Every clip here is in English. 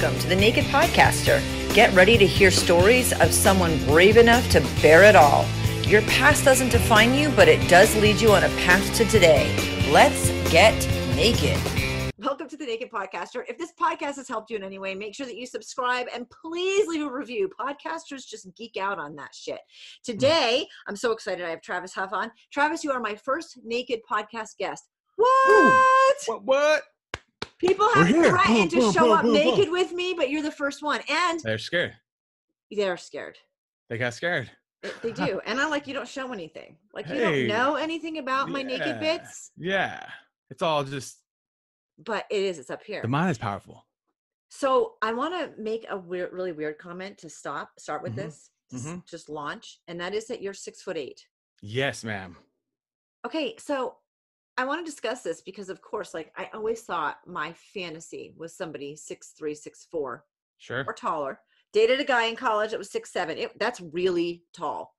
Welcome to the Naked Podcaster. Get ready to hear stories of someone brave enough to bear it all. Your past doesn't define you, but it does lead you on a path to today. Let's get naked. Welcome to the Naked Podcaster. If this podcast has helped you in any way, make sure that you subscribe and please leave a review. Podcasters just geek out on that shit. Today, I'm so excited. I have Travis Huff on. Travis, you are my first Naked Podcast guest. What? What? What? People have threatened to show up naked with me, but you're the first one. And they're scared. They're scared. They got scared. They, they do. and I like you don't show anything. Like hey, you don't know anything about my naked bits. Yeah. It's all just But it is, it's up here. The mind is powerful. So I want to make a weird, really weird comment to stop, start with mm-hmm. this, mm-hmm. just launch. And that is that you're six foot eight. Yes, ma'am. Okay, so I want to discuss this because, of course, like I always thought my fantasy was somebody six three, six four, sure, or taller. Dated a guy in college that was six seven. It, that's really tall.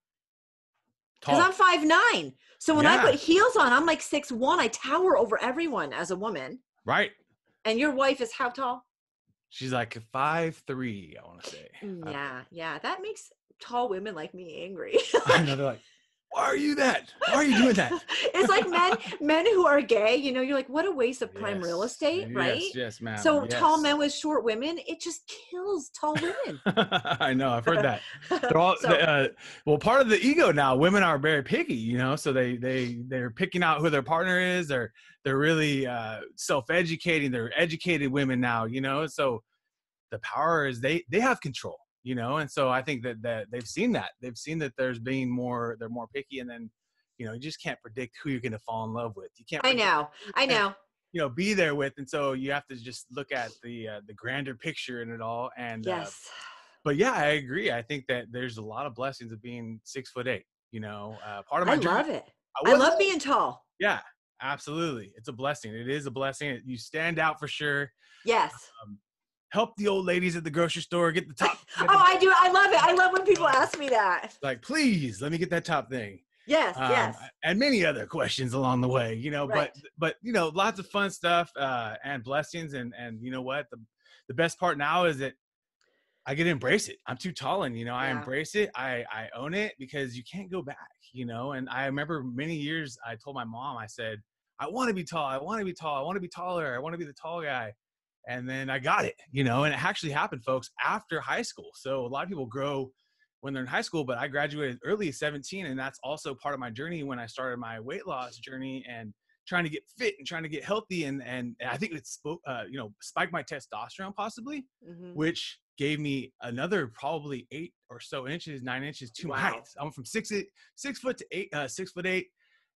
Because I'm five nine. So when yeah. I put heels on, I'm like six one. I tower over everyone as a woman. Right. And your wife is how tall? She's like five three. I want to say. Yeah, yeah. That makes tall women like me angry. I know. They're like, why are you that? Why are you doing that? it's like men, men who are gay. You know, you're like, what a waste of prime yes. real estate, right? Yes, yes, ma'am. So yes. tall men with short women, it just kills tall women. I know, I've heard that. They're all, so, uh, well, part of the ego now. Women are very picky, you know, so they they they're picking out who their partner is. They're they're really uh, self educating. They're educated women now, you know. So the power is they they have control you know and so i think that that they've seen that they've seen that there's being more they're more picky and then you know you just can't predict who you're going to fall in love with you can't i know i know. you know be there with and so you have to just look at the uh, the grander picture in it all and uh, yes. uh, but yeah i agree i think that there's a lot of blessings of being six foot eight you know uh, part of my i journey, love it I, I love being tall. Yeah absolutely it's a blessing it is a blessing you stand out for sure yes. um, help the old ladies at the grocery store get the top. Get the oh, I do. I love it. I love when people ask me that. Like, please let me get that top thing. Yes, um, yes. And many other questions along the way, you know, right. but but you know, lots of fun stuff uh and blessings and and you know what? The the best part now is that I get to embrace it. I'm too tall and you know, I embrace it. I I own it because you can't go back, you know. And I remember many years I told my mom, I said, I want to be tall. I want to be tall. I want to be taller. I want to be the tall guy and then I got it, you know, and it actually happened, folks, after high school. So a lot of people grow when they're in high school, but I graduated early 17, and that's also part of my journey when I started my weight loss journey and trying to get fit and trying to get healthy. And and, I think it spoke, uh, you know, spiked my testosterone possibly, mm-hmm. which gave me another probably eight or so inches, nine inches to wow. my height. I'm from six six foot to eight, uh, six foot eight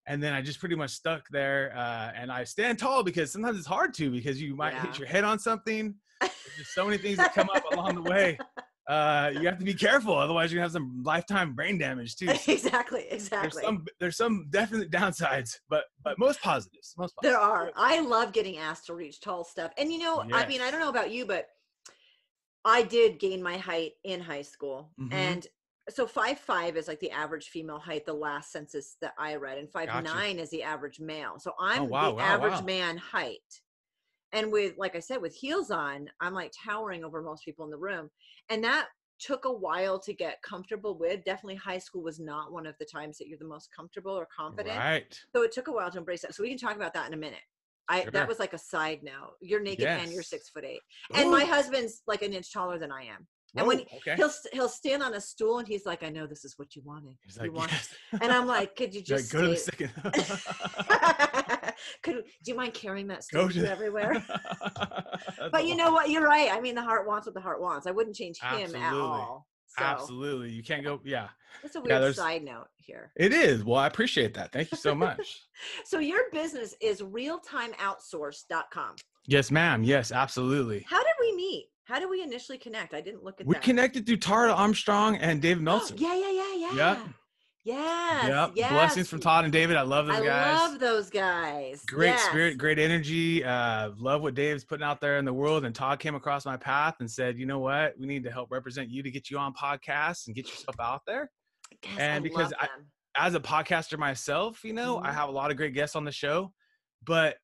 and then I just pretty much stuck there. Uh, and I stand tall because sometimes it's hard to because you might yeah. hit your head on something. There's just so many things that come up along the way. Uh, you have to be careful, otherwise you're gonna have some lifetime brain damage too. Exactly, exactly. There's some there's some definite downsides, but but most positives. Most positives. There are. I love getting asked to reach tall stuff, and you know, yes. I mean, I don't know about you, but I did gain my height in high school, mm-hmm. and so five five is like the average female height the last census that i read and five gotcha. nine is the average male so oh, i'm oh, wow, the wow, average wow. man height and with like i said with heels on i'm like towering over most people in the room and that took a while to get comfortable with definitely high school was not one of the times that you're the most comfortable or confident right so it took a while to embrace that so we can talk about that in a minute I sure. that was like a side note. You're naked yes. and you're six foot eight, and my husband's like an inch taller than I am. And when oh, okay. he'll he'll stand on a stool and he's like, "I know this is what you wanted." He's like, yes. and I'm like, "Could you just like, go to the second? Could do you mind carrying that stool to everywhere? but you know what? You're right. I mean, the heart wants what the heart wants. I wouldn't change him Absolutely. at all. So. Absolutely, you can't go. Yeah, that's a weird yeah, side note here. It is. Well, I appreciate that. Thank you so much. so your business is realtimeoutsource.com. Yes, ma'am. Yes, absolutely. How did we meet? How do we initially connect? I didn't look at we that. connected through Tara Armstrong and David Meltzer. Oh, yeah, yeah, yeah, yeah. Yep. Yes, yep. Yes. Blessings from Todd and David. I love those I guys. I love those guys. Great yes. spirit, great energy. Uh, love what Dave's putting out there in the world. And Todd came across my path and said, you know what? We need to help represent you to get you on podcasts and get yourself out there. Yes, and I because I, as a podcaster myself, you know, mm-hmm. I have a lot of great guests on the show, but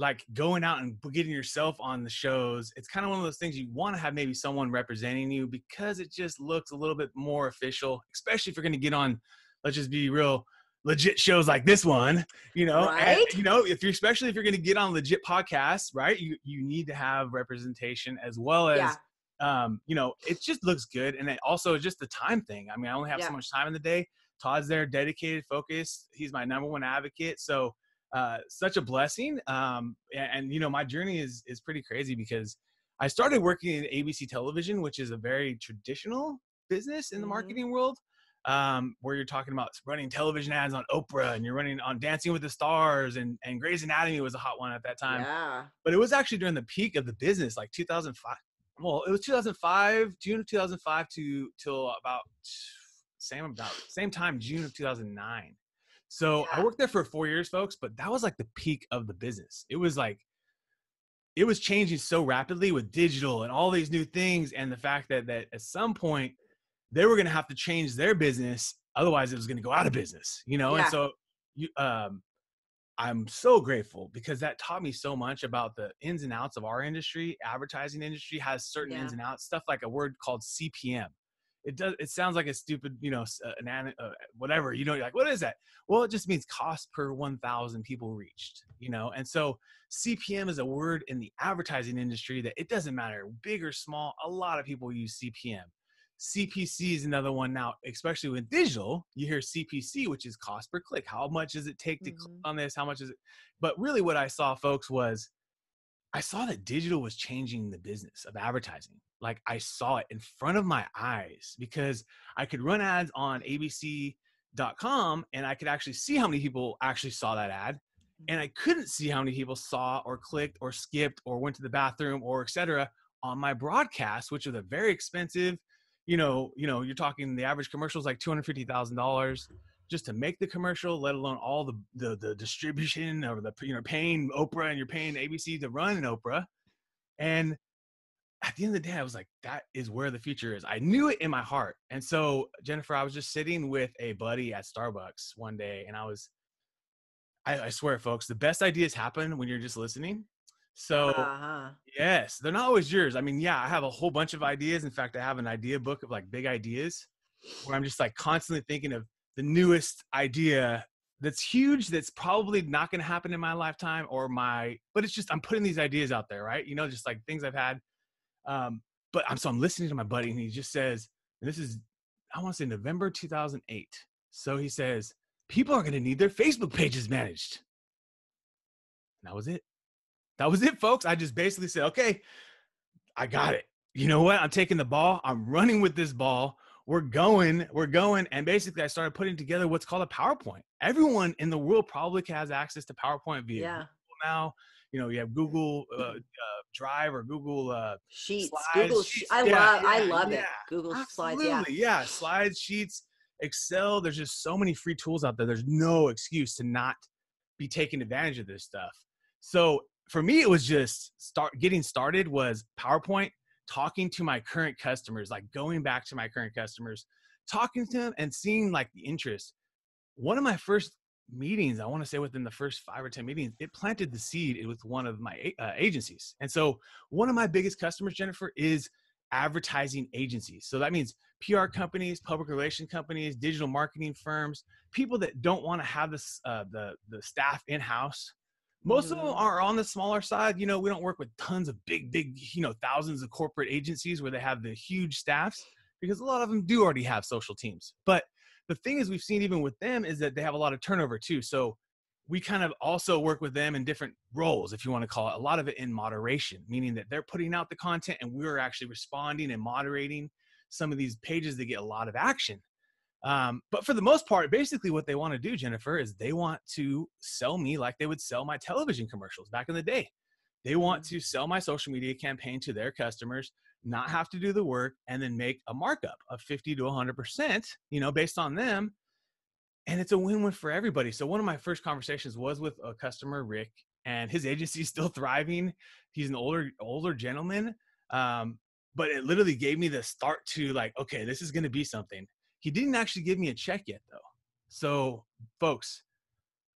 like going out and getting yourself on the shows, it's kind of one of those things you want to have maybe someone representing you because it just looks a little bit more official, especially if you're going to get on, let's just be real, legit shows like this one, you know, right? and, you know, if you're, especially if you're going to get on legit podcasts, right. You, you need to have representation as well as, yeah. um, you know, it just looks good. And it also just the time thing. I mean, I only have yeah. so much time in the day. Todd's there, dedicated, focused. He's my number one advocate. So, uh, such a blessing. Um, and, and, you know, my journey is is pretty crazy because I started working in ABC television, which is a very traditional business in the mm-hmm. marketing world, um, where you're talking about running television ads on Oprah and you're running on Dancing with the Stars and and Grey's Anatomy was a hot one at that time. Yeah. But it was actually during the peak of the business, like 2005. Well, it was 2005, June of 2005 to till about same about same time, June of 2009. So yeah. I worked there for four years, folks, but that was like the peak of the business. It was like, it was changing so rapidly with digital and all these new things, and the fact that that at some point they were going to have to change their business, otherwise it was going to go out of business, you know. Yeah. And so, you, um, I'm so grateful because that taught me so much about the ins and outs of our industry. Advertising industry has certain yeah. ins and outs, stuff like a word called CPM it does it sounds like a stupid you know uh, an uh, whatever you know you're like what is that well it just means cost per 1000 people reached you know and so cpm is a word in the advertising industry that it doesn't matter big or small a lot of people use cpm cpc is another one now especially with digital you hear cpc which is cost per click how much does it take to mm-hmm. click on this how much is it but really what i saw folks was i saw that digital was changing the business of advertising like I saw it in front of my eyes because I could run ads on abc.com and I could actually see how many people actually saw that ad and I mm-hmm. couldn't see how many people saw or clicked or skipped or went to the bathroom or etc on my broadcast which are the very expensive you know you know you're talking the average commercial is like $250,000 just to make the commercial let alone all the, the the distribution or the you know paying Oprah and you're paying ABC to run an Oprah and at the end of the day, I was like, that is where the future is. I knew it in my heart. And so, Jennifer, I was just sitting with a buddy at Starbucks one day, and I was, I, I swear, folks, the best ideas happen when you're just listening. So, uh-huh. yes, they're not always yours. I mean, yeah, I have a whole bunch of ideas. In fact, I have an idea book of like big ideas where I'm just like constantly thinking of the newest idea that's huge that's probably not going to happen in my lifetime or my but it's just i'm putting these ideas out there right you know just like things i've had um, but I'm so I'm listening to my buddy, and he just says, and this is I want to say November 2008. So he says, people are going to need their Facebook pages managed. And that was it. That was it, folks. I just basically said, okay, I got it. You know what? I'm taking the ball. I'm running with this ball. We're going, we're going. And basically, I started putting together what's called a PowerPoint. Everyone in the world probably has access to PowerPoint via yeah. now. You know, you have Google uh, uh, Drive or Google uh, Sheets. Slides, Google Sheets. I yeah, love. Yeah, I love it. Google absolutely. Slides. Yeah. Yeah. Slides, Sheets, Excel. There's just so many free tools out there. There's no excuse to not be taking advantage of this stuff. So for me, it was just start getting started was PowerPoint, talking to my current customers, like going back to my current customers, talking to them and seeing like the interest. One of my first meetings, I want to say within the first five or 10 meetings, it planted the seed with one of my uh, agencies. And so one of my biggest customers, Jennifer, is advertising agencies. So that means PR companies, public relation companies, digital marketing firms, people that don't want to have this, uh, the, the staff in-house. Most mm. of them mm-hmm. are on the smaller side. You know, we don't work with tons of big, big, you know, thousands of corporate agencies where they have the huge staffs because a lot of them do already have social teams. But the thing is we've seen even with them is that they have a lot of turnover too so we kind of also work with them in different roles if you want to call it a lot of it in moderation meaning that they're putting out the content and we're actually responding and moderating some of these pages that get a lot of action um, but for the most part basically what they want to do jennifer is they want to sell me like they would sell my television commercials back in the day they want mm-hmm. to sell my social media campaign to their customers not have to do the work and then make a markup of 50 to 100%, you know, based on them. And it's a win-win for everybody. So one of my first conversations was with a customer, Rick, and his agency is still thriving. He's an older older gentleman. Um, but it literally gave me the start to like, okay, this is going to be something. He didn't actually give me a check yet though. So folks,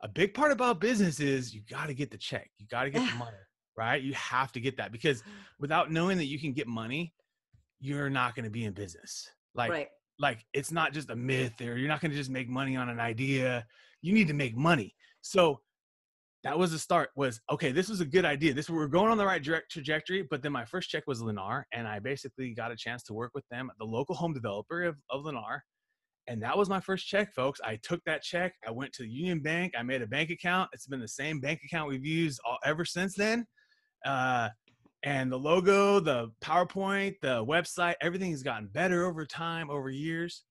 a big part about business is you got to get the check. You got to get the money, right? You have to get that because without knowing that you can get money, you're not going to be in business. Like, right. like it's not just a myth or you're not going to just make money on an idea. You need to make money. So that was the start was okay this was a good idea this we are going on the right direct trajectory but then my first check was lennar and i basically got a chance to work with them the local home developer of, of lennar and that was my first check, folks. I took that check. I went to Union Bank. I made a bank account. It's been the same bank account we've used all, ever since then. Uh, and the logo, the PowerPoint, the website, everything has gotten better over time, over years.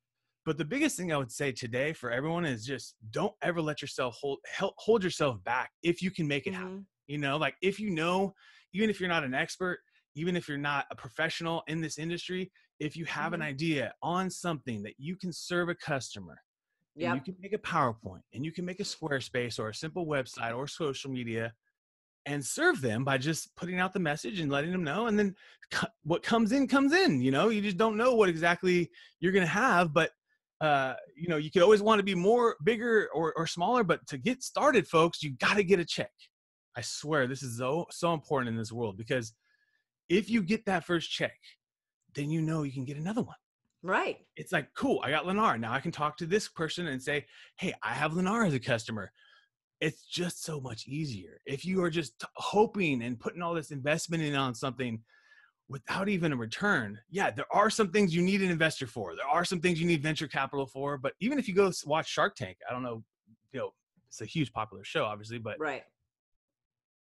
But the biggest thing I would say today for everyone is just don't ever let yourself hold hold yourself back if you can make it mm-hmm. happen. You know, like if you know, even if you're not an expert, even if you're not a professional in this industry, if you have mm-hmm. an idea on something that you can serve a customer, yep. you can make a PowerPoint and you can make a Squarespace or a simple website or social media and serve them by just putting out the message and letting them know. And then what comes in, comes in. You know, you just don't know what exactly you're going to have, but uh, you know, you could always want to be more bigger or, or smaller, but to get started, folks, you got to get a check. I swear this is so, so important in this world because if you get that first check, then you know you can get another one. Right. It's like, cool, I got Lennar. Now I can talk to this person and say, hey, I have Lennar as a customer. It's just so much easier. If you are just hoping and putting all this investment in on something without even a return, yeah, there are some things you need an investor for. There are some things you need venture capital for. But even if you go watch Shark Tank, I don't know, you know, it's a huge popular show, obviously, but right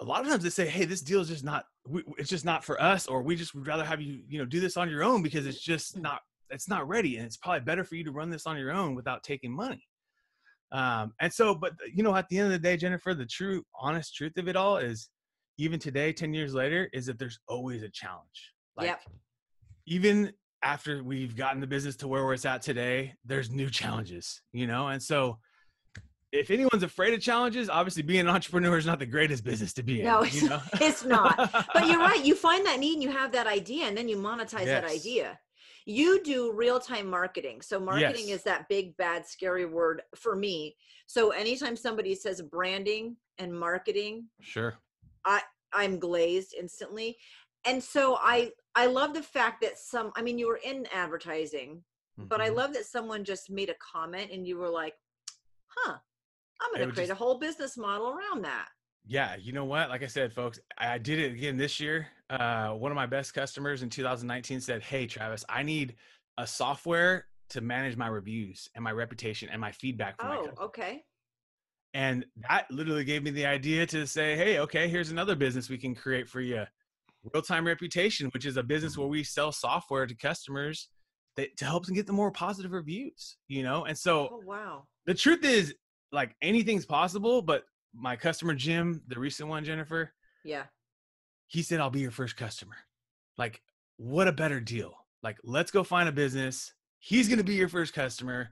a lot of times they say, "Hey, this deal is just not. We, it's just not for us," or "We just would rather have you, you know, do this on your own because it's just mm. not. It's not ready, and it's probably better for you to run this on your own without taking money." Um, and so, but you know, at the end of the day, Jennifer, the true, honest truth of it all is, even today, ten years later, is that there's always a challenge. Like, yep. even after we've gotten the business to where it's at today, there's new challenges, you know, and so if anyone's afraid of challenges, obviously being an entrepreneur is not the greatest business to be in. No, it's, you know? it's not. But you're right. You find that need and you have that idea and then you monetize yes. that idea. You do real time marketing. So, marketing yes. is that big, bad, scary word for me. So, anytime somebody says branding and marketing, sure, I, I'm glazed instantly. And so, I, I love the fact that some, I mean, you were in advertising, mm-hmm. but I mm-hmm. love that someone just made a comment and you were like, huh, I'm going to create just, a whole business model around that. Yeah, you know what? Like I said, folks, I did it again this year. Uh, one of my best customers in 2019 said, "Hey, Travis, I need a software to manage my reviews and my reputation and my feedback from oh, my customers." okay. And that literally gave me the idea to say, "Hey, okay, here's another business we can create for you." Real time reputation, which is a business where we sell software to customers that to help them get the more positive reviews, you know? And so, oh, wow. The truth is, like anything's possible, but my customer Jim, the recent one, Jennifer, yeah, he said I'll be your first customer. Like, what a better deal! Like, let's go find a business. He's gonna be your first customer.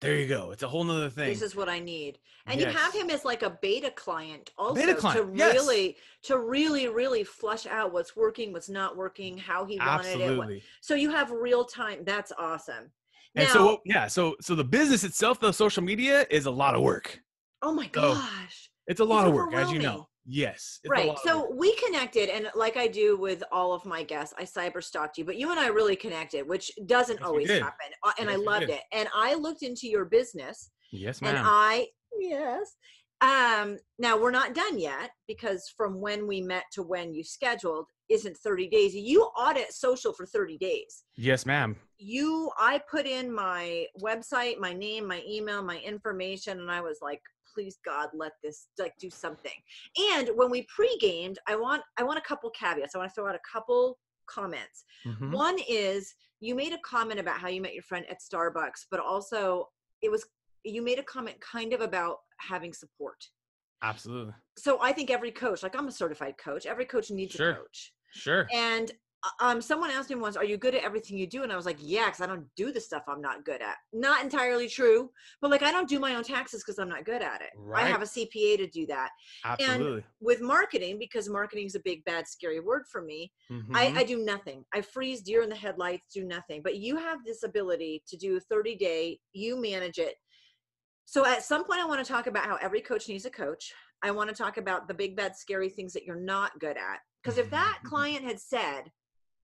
There you go. It's a whole nother thing. This is what I need. And yes. you have him as like a beta client also beta client. to yes. really to really really flush out what's working, what's not working, how he wanted Absolutely. it. So you have real time. That's awesome. And now, so yeah, so so the business itself, the social media, is a lot of work. Oh my gosh. So it's a lot it's of work, as you know. Yes. Right. So we connected, and like I do with all of my guests, I cyber stalked you, but you and I really connected, which doesn't yes, always happen. Uh, and yes, I loved it. And I looked into your business. Yes, ma'am. And I, yes. Um, now we're not done yet because from when we met to when you scheduled, isn't 30 days. You audit social for 30 days. Yes, ma'am. You, I put in my website, my name, my email, my information, and I was like, please God, let this like do something. And when we pre-gamed, I want, I want a couple caveats. I want to throw out a couple comments. Mm-hmm. One is you made a comment about how you met your friend at Starbucks, but also it was, you made a comment kind of about having support. Absolutely. So I think every coach, like I'm a certified coach, every coach needs sure. a coach. Sure. And uh, um, someone asked me once, "Are you good at everything you do?" And I was like, "Yeah, because I don't do the stuff I'm not good at." Not entirely true, but like I don't do my own taxes because I'm not good at it. Right. I have a CPA to do that. Absolutely. And with marketing, because marketing is a big, bad, scary word for me, mm-hmm. I, I do nothing. I freeze deer in the headlights, do nothing. But you have this ability to do a 30 day. You manage it So at some point, I want to talk about how every coach needs a coach. I want to talk about the big, bad, scary things that you're not good at. Because if that mm-hmm. client had said,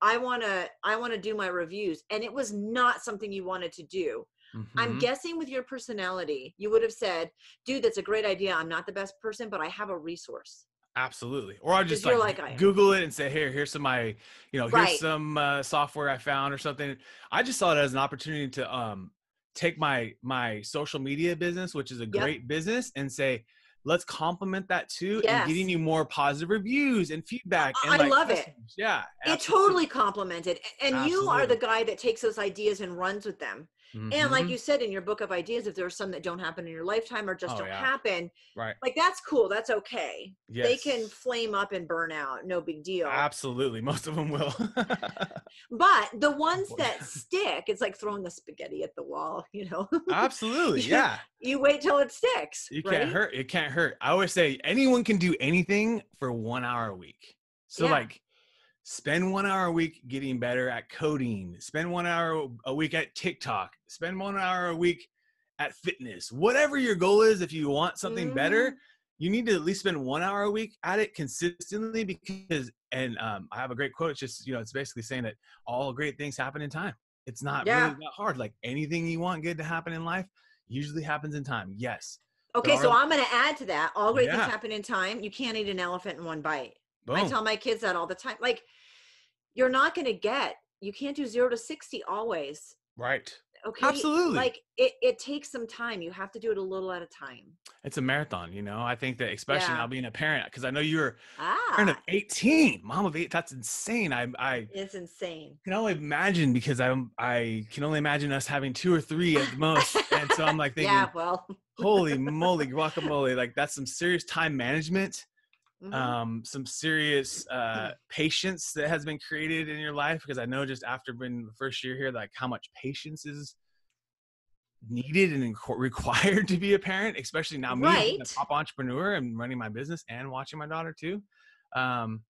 I want to, I want to do my reviews, and it was not something you wanted to do, Mm-hmm. I'm guessing with your personality, you would have said, dude, that's a great idea. I'm not the best person, but I have a resource. Absolutely. Or I'll just like, like Google it and say, here, here's some my, you know, here's right. some uh, software I found or something. I just saw it as an opportunity to um take my my social media business, which is a great business, and say, let's complement that too yes. and getting you more positive reviews and feedback and i like love it yeah absolutely. it totally complemented and absolutely. you are the guy that takes those ideas and runs with them Mm-hmm. And like mm-hmm. you said in your book of ideas, if there are some that don't happen in your lifetime or just oh, don't yeah. happen, right? Like that's cool. That's okay. Yes. They can flame up and burn out. No big deal. Absolutely, most of them will. but the ones that stick, it's like throwing the spaghetti at the wall. You know. Absolutely, yeah. you wait till it sticks. You right? can't hurt. It can't hurt. I always say anyone can do anything for one hour a week. So yeah. like spend one hour a week getting better at coding spend one hour a week at tiktok spend one hour a week at fitness whatever your goal is if you want something mm-hmm. better you need to at least spend one hour a week at it consistently because and um, i have a great quote it's just you know it's basically saying that all great things happen in time it's not yeah. really that hard like anything you want good to happen in life usually happens in time yes okay so i'm going to add to that all great yeah. things happen in time you can't eat an elephant in one bite Boom. I tell my kids that all the time. Like, you're not going to get, you can't do zero to 60 always. Right. Okay. Absolutely. Like it, it takes some time. You have to do it a little at a time. It's a marathon, you know. I think that especially yeah. now being a parent, because I know you're ah. parent of 18, mom of eight. That's insane. I I it's insane. Can only imagine because I'm I can only imagine us having two or three at most. and so I'm like thinking, yeah, well, holy moly, guacamole! Like that's some serious time management Mm-hmm. um, some serious uh, patience that has been created in your life because I know just after being the first year here, like how much patience is needed and required to be a parent, especially now me, right. a top entrepreneur and running my business and watching my daughter too. Um,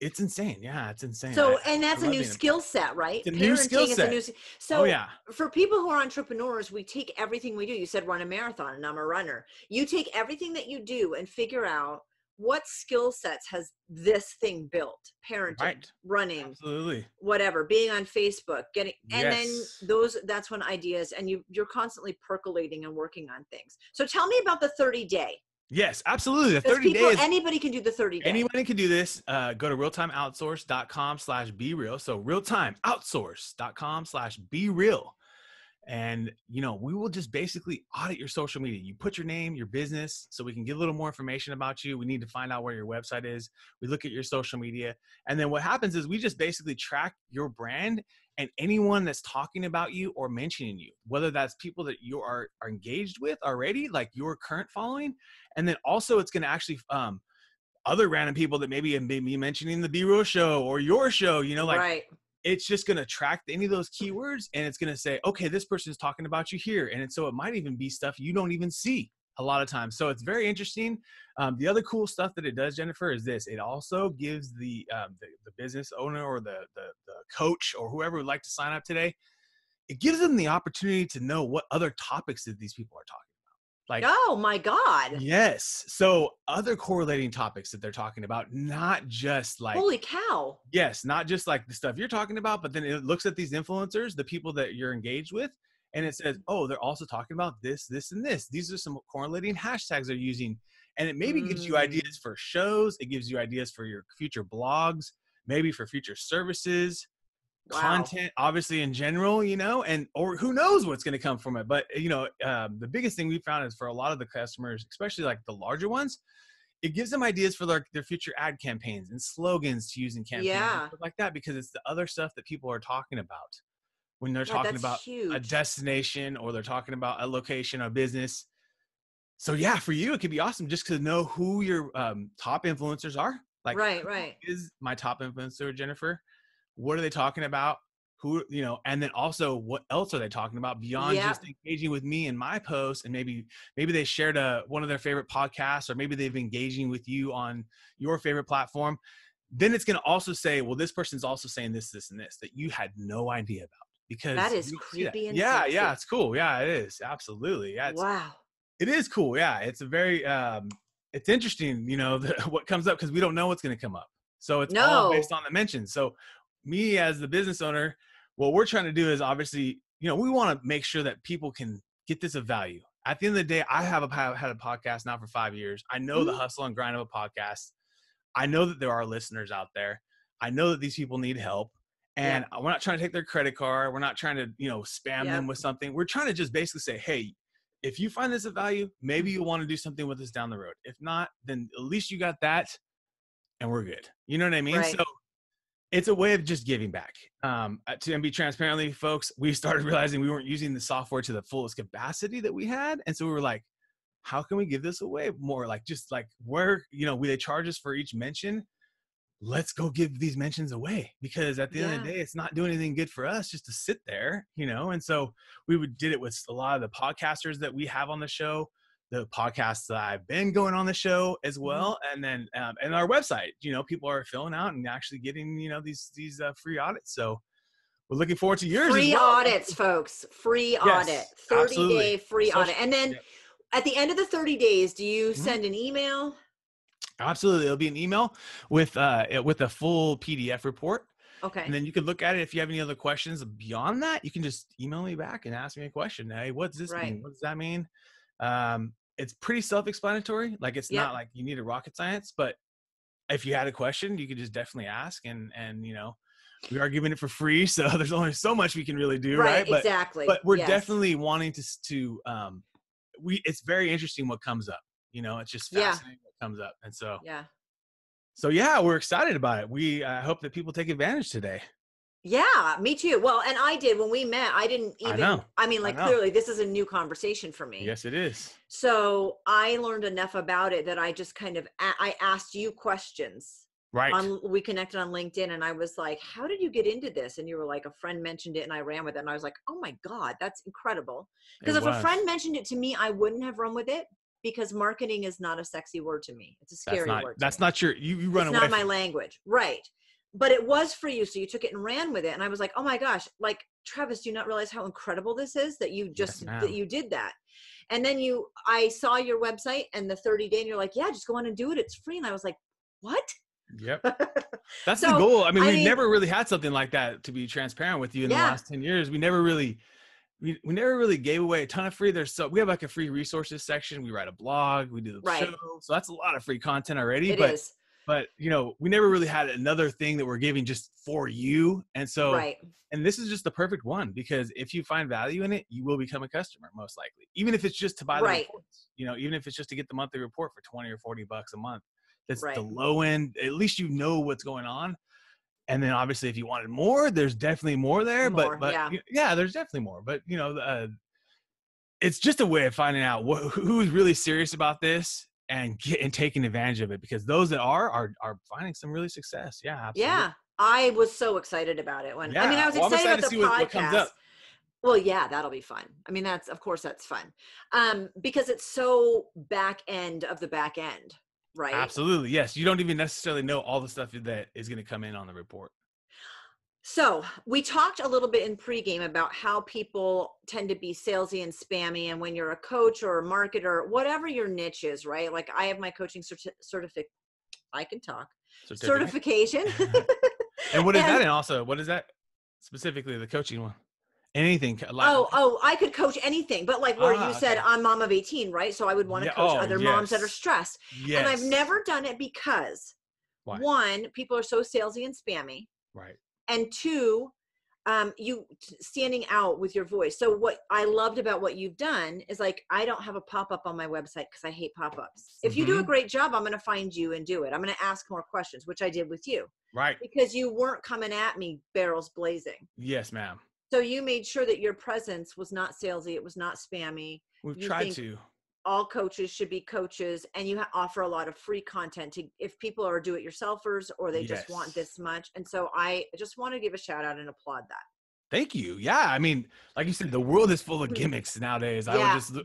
it's insane. Yeah, it's insane. So, I, and that's a new skill set, right? It's a new skill set. New, so, oh, yeah. for people who are entrepreneurs, we take everything we do. You said run a marathon, and I'm a runner. You take everything that you do and figure out what skill sets has this thing built parenting right. running absolutely whatever being on facebook getting and yes. then those that's when ideas and you you're constantly percolating and working on things so tell me about the 30 day Yes, absolutely. The 30 people, days. Anybody can do the 30 day. Anybody can do this. Uh, go to realtimeoutsource.com slash be real. So realtimeoutsource.com slash be real and you know we will just basically audit your social media. You put your name your business so we can get a little more information about you. We need to find out where your website is. We look at your social media and then what happens is we just basically track your brand and anyone that's talking about you or mentioning you whether that's people that you are, are engaged with already like your current following and then also it's going to actually um other random people that maybe be mentioning the B Real show or your show, you know, like right it's just going to track any of those keywords and it's going to say, okay, this person is talking about you here. And so it might even be stuff you don't even see a lot of times. So it's very interesting. Um, the other cool stuff that it does, Jennifer, is this. It also gives the, um, the, the, business owner or the, the, the coach or whoever would like to sign up today, it gives them the opportunity to know what other topics that these people are talking like, oh my God. Yes. So, other correlating topics that they're talking about, not just like, holy cow. Yes. Not just like the stuff you're talking about, but then it looks at these influencers, the people that you're engaged with, and it says, oh, they're also talking about this, this, and this. These are some correlating hashtags they're using. And it maybe mm. gives you mm. ideas for shows, it gives you ideas for your future blogs, maybe for future services wow. content obviously in general you know and or who knows what's going to come from it but you know um, the biggest thing we found is for a lot of the customers especially like the larger ones it gives them ideas for their, their future ad campaigns and slogans to use in campaigns yeah. like that because it's the other stuff that people are talking about when they're talking about huge. a destination or they're talking about a location or business so yeah for you it could be awesome just to know who your um, top influencers are like right right is my top influencer jennifer what are they talking about who you know and then also what else are they talking about beyond yeah. just engaging with me in my posts and maybe maybe they shared a one of their favorite podcasts or maybe they've been engaging with you on your favorite platform then it's going to also say well this person's also saying this this and this that you had no idea about because that is creepy that. yeah sexy. yeah it's cool yeah it is absolutely yeah wow It is cool. Yeah, it's a very um, it's interesting. You know the, what comes up because we don't know what's going to come up. So it's no. all based on the mentions. So me as the business owner, what we're trying to do is obviously, you know, we want to make sure that people can get this of value. At the end of the day, I have a, had a podcast now for five years. I know mm-hmm. the hustle and grind of a podcast. I know that there are listeners out there. I know that these people need help. And yeah. we're not trying to take their credit card. We're not trying to, you know, spam them with something. We're trying to just basically say, hey, if you find this of value, maybe you want to do something with us down the road. If not, then at least you got that and we're good. You know what I mean? Right. So it's a way of just giving back. Um, uh, to be transparently, folks, we started realizing we weren't using the software to the fullest capacity that we had. And so we were like, how can we give this away more? Like, just like where, you know, we, they charge us for each mention let's go give these mentions away because at the yeah. end of the day it's not doing anything good for us just to sit there you know and so we would did it with a lot of the podcasters that we have on the show the podcasts that i've been going on the show as mm-hmm. well and then um, and our website you know people are filling out and actually getting you know these these uh, free audits so we're looking forward to yours free well. audits folks free yes, audit 30 absolutely. day free so, audit and then yeah. at the end of the 30 days do you mm-hmm. send an email Absolutely, it'll be an email with uh with a full PDF report. Okay. And then you can look at it. If you have any other questions beyond that, you can just email me back and ask me a question. Hey, what does this right. mean? What does that mean? Um, it's pretty self-explanatory. Like it's yep. not like you need a rocket science, but if you had a question, you could just definitely ask. And and you know, we are giving it for free, so there's only so much we can really do, right? right? But, exactly. But we're yes. definitely wanting to to um, we. It's very interesting what comes up. You know, it's just fascinating yeah. what comes up, and so yeah. So yeah, we're excited about it. We uh, hope that people take advantage today. Yeah, me too. Well, and I did when we met. I didn't even. I, I mean, like I clearly, this is a new conversation for me. Yes, it is. So I learned enough about it that I just kind of I asked you questions. Right. On, we connected on LinkedIn, and I was like, "How did you get into this?" And you were like, "A friend mentioned it, and I ran with it." And I was like, "Oh my god, that's incredible!" Because if was. a friend mentioned it to me, I wouldn't have run with it because marketing is not a sexy word to me. It's a scary that's not, word. That's me. not your you, you run it's away. not my language. Right. But it was for you. So you took it and ran with it. And I was like, oh my gosh, like Travis, do you not realize how incredible this is that you just yes, that you did that? And then you I saw your website and the 30 day and you're like, yeah, just go on and do it. It's free. And I was like, what? Yep. That's so, the goal. I mean, mean, never really had something like that to be transparent with you in yeah. the last 10 years. We never really we, we never really gave away a ton of free. There's so we have like a free resources section. We write a blog. We do the right. show. So that's a lot of free content already. It but, is. But you know, we never really had another thing that we're giving just for you. And so, right. and this is just the perfect one because if you find value in it, you will become a customer most likely. Even if it's just to buy the right. reports. You know, even if it's just to get the monthly report for twenty or forty bucks a month. That's right. the low end. At least you know what's going on and then obviously if you wanted more there's definitely more there more, but but yeah. yeah. there's definitely more but you know uh, it's just a way of finding out wh- who's really serious about this and get and taking advantage of it because those that are are are finding some really success yeah absolutely. yeah i was so excited about it when yeah. i mean i was excited well, about the podcast what, well yeah that'll be fun i mean that's of course that's fun um because it's so back end of the back end right? Absolutely. Yes. You don't even necessarily know all the stuff that is going to come in on the report. So we talked a little bit in pregame about how people tend to be salesy and spammy, and when you're a coach or a marketer, whatever your niche is, right? Like I have my coaching certi- certificate. I can talk certification. and what is and, that? And also, what is that specifically? The coaching one anything oh oh i could coach anything but like where ah, you said okay. i'm mom of 18 right so i would want to yeah, coach oh, other yes. moms that are stressed yes. and i've never done it because Why? one people are so salesy and spammy right and two um you standing out with your voice so what i loved about what you've done is like i don't have a pop-up on my website because i hate pop-ups if mm-hmm. you do a mm-hmm. great job i'm going to find you and do it i'm going to ask more questions which i did with you right because you weren't coming at me barrels blazing yes ma'am so you made sure that your presence was not salesy, it was not spammy. We've you tried to. All coaches should be coaches, and you offer a lot of free content to if people are do-it-yourselfers or they yes. just want this much. And so I just want to give a shout out and applaud that. Thank you. Yeah, I mean, like you said, the world is full of mm-hmm. gimmicks nowadays. I was just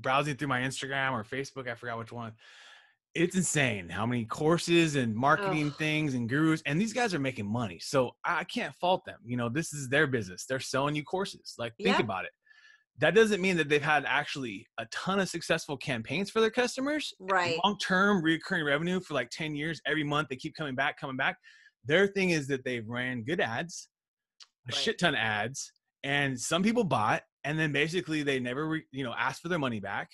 browsing through my Instagram or Facebook. I forgot which one it's insane how many courses and marketing things and gurus and these guys are making money so i can't fault them you know this is their business they're selling you courses like think yeah. about it that doesn't mean that they've had actually a ton of successful campaigns for their customers. Right. Long term recurring revenue for like 10 years, every month they keep coming back, coming back. Their thing is that they've ran good ads, a right. shit ton of ads, and some people bought, and then basically they never, re, you know, asked for their money back.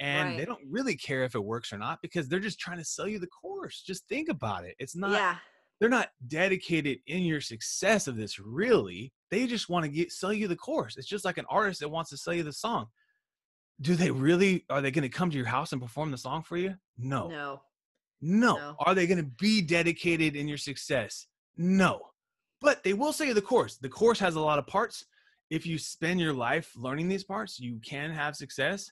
And right. they don't really care if it works or not because they're just trying to sell you the course. Just think about it. It's not, yeah. They're not dedicated in your success of this really they just want to get sell you the course. It's just like an artist that wants to sell you the song. Do they really are they going to come to your house and perform the song for you? No. No. No. no. Are they going to be dedicated in your success? No. But they will sell you the course. The course has a lot of parts. If you spend your life learning these parts, you can have success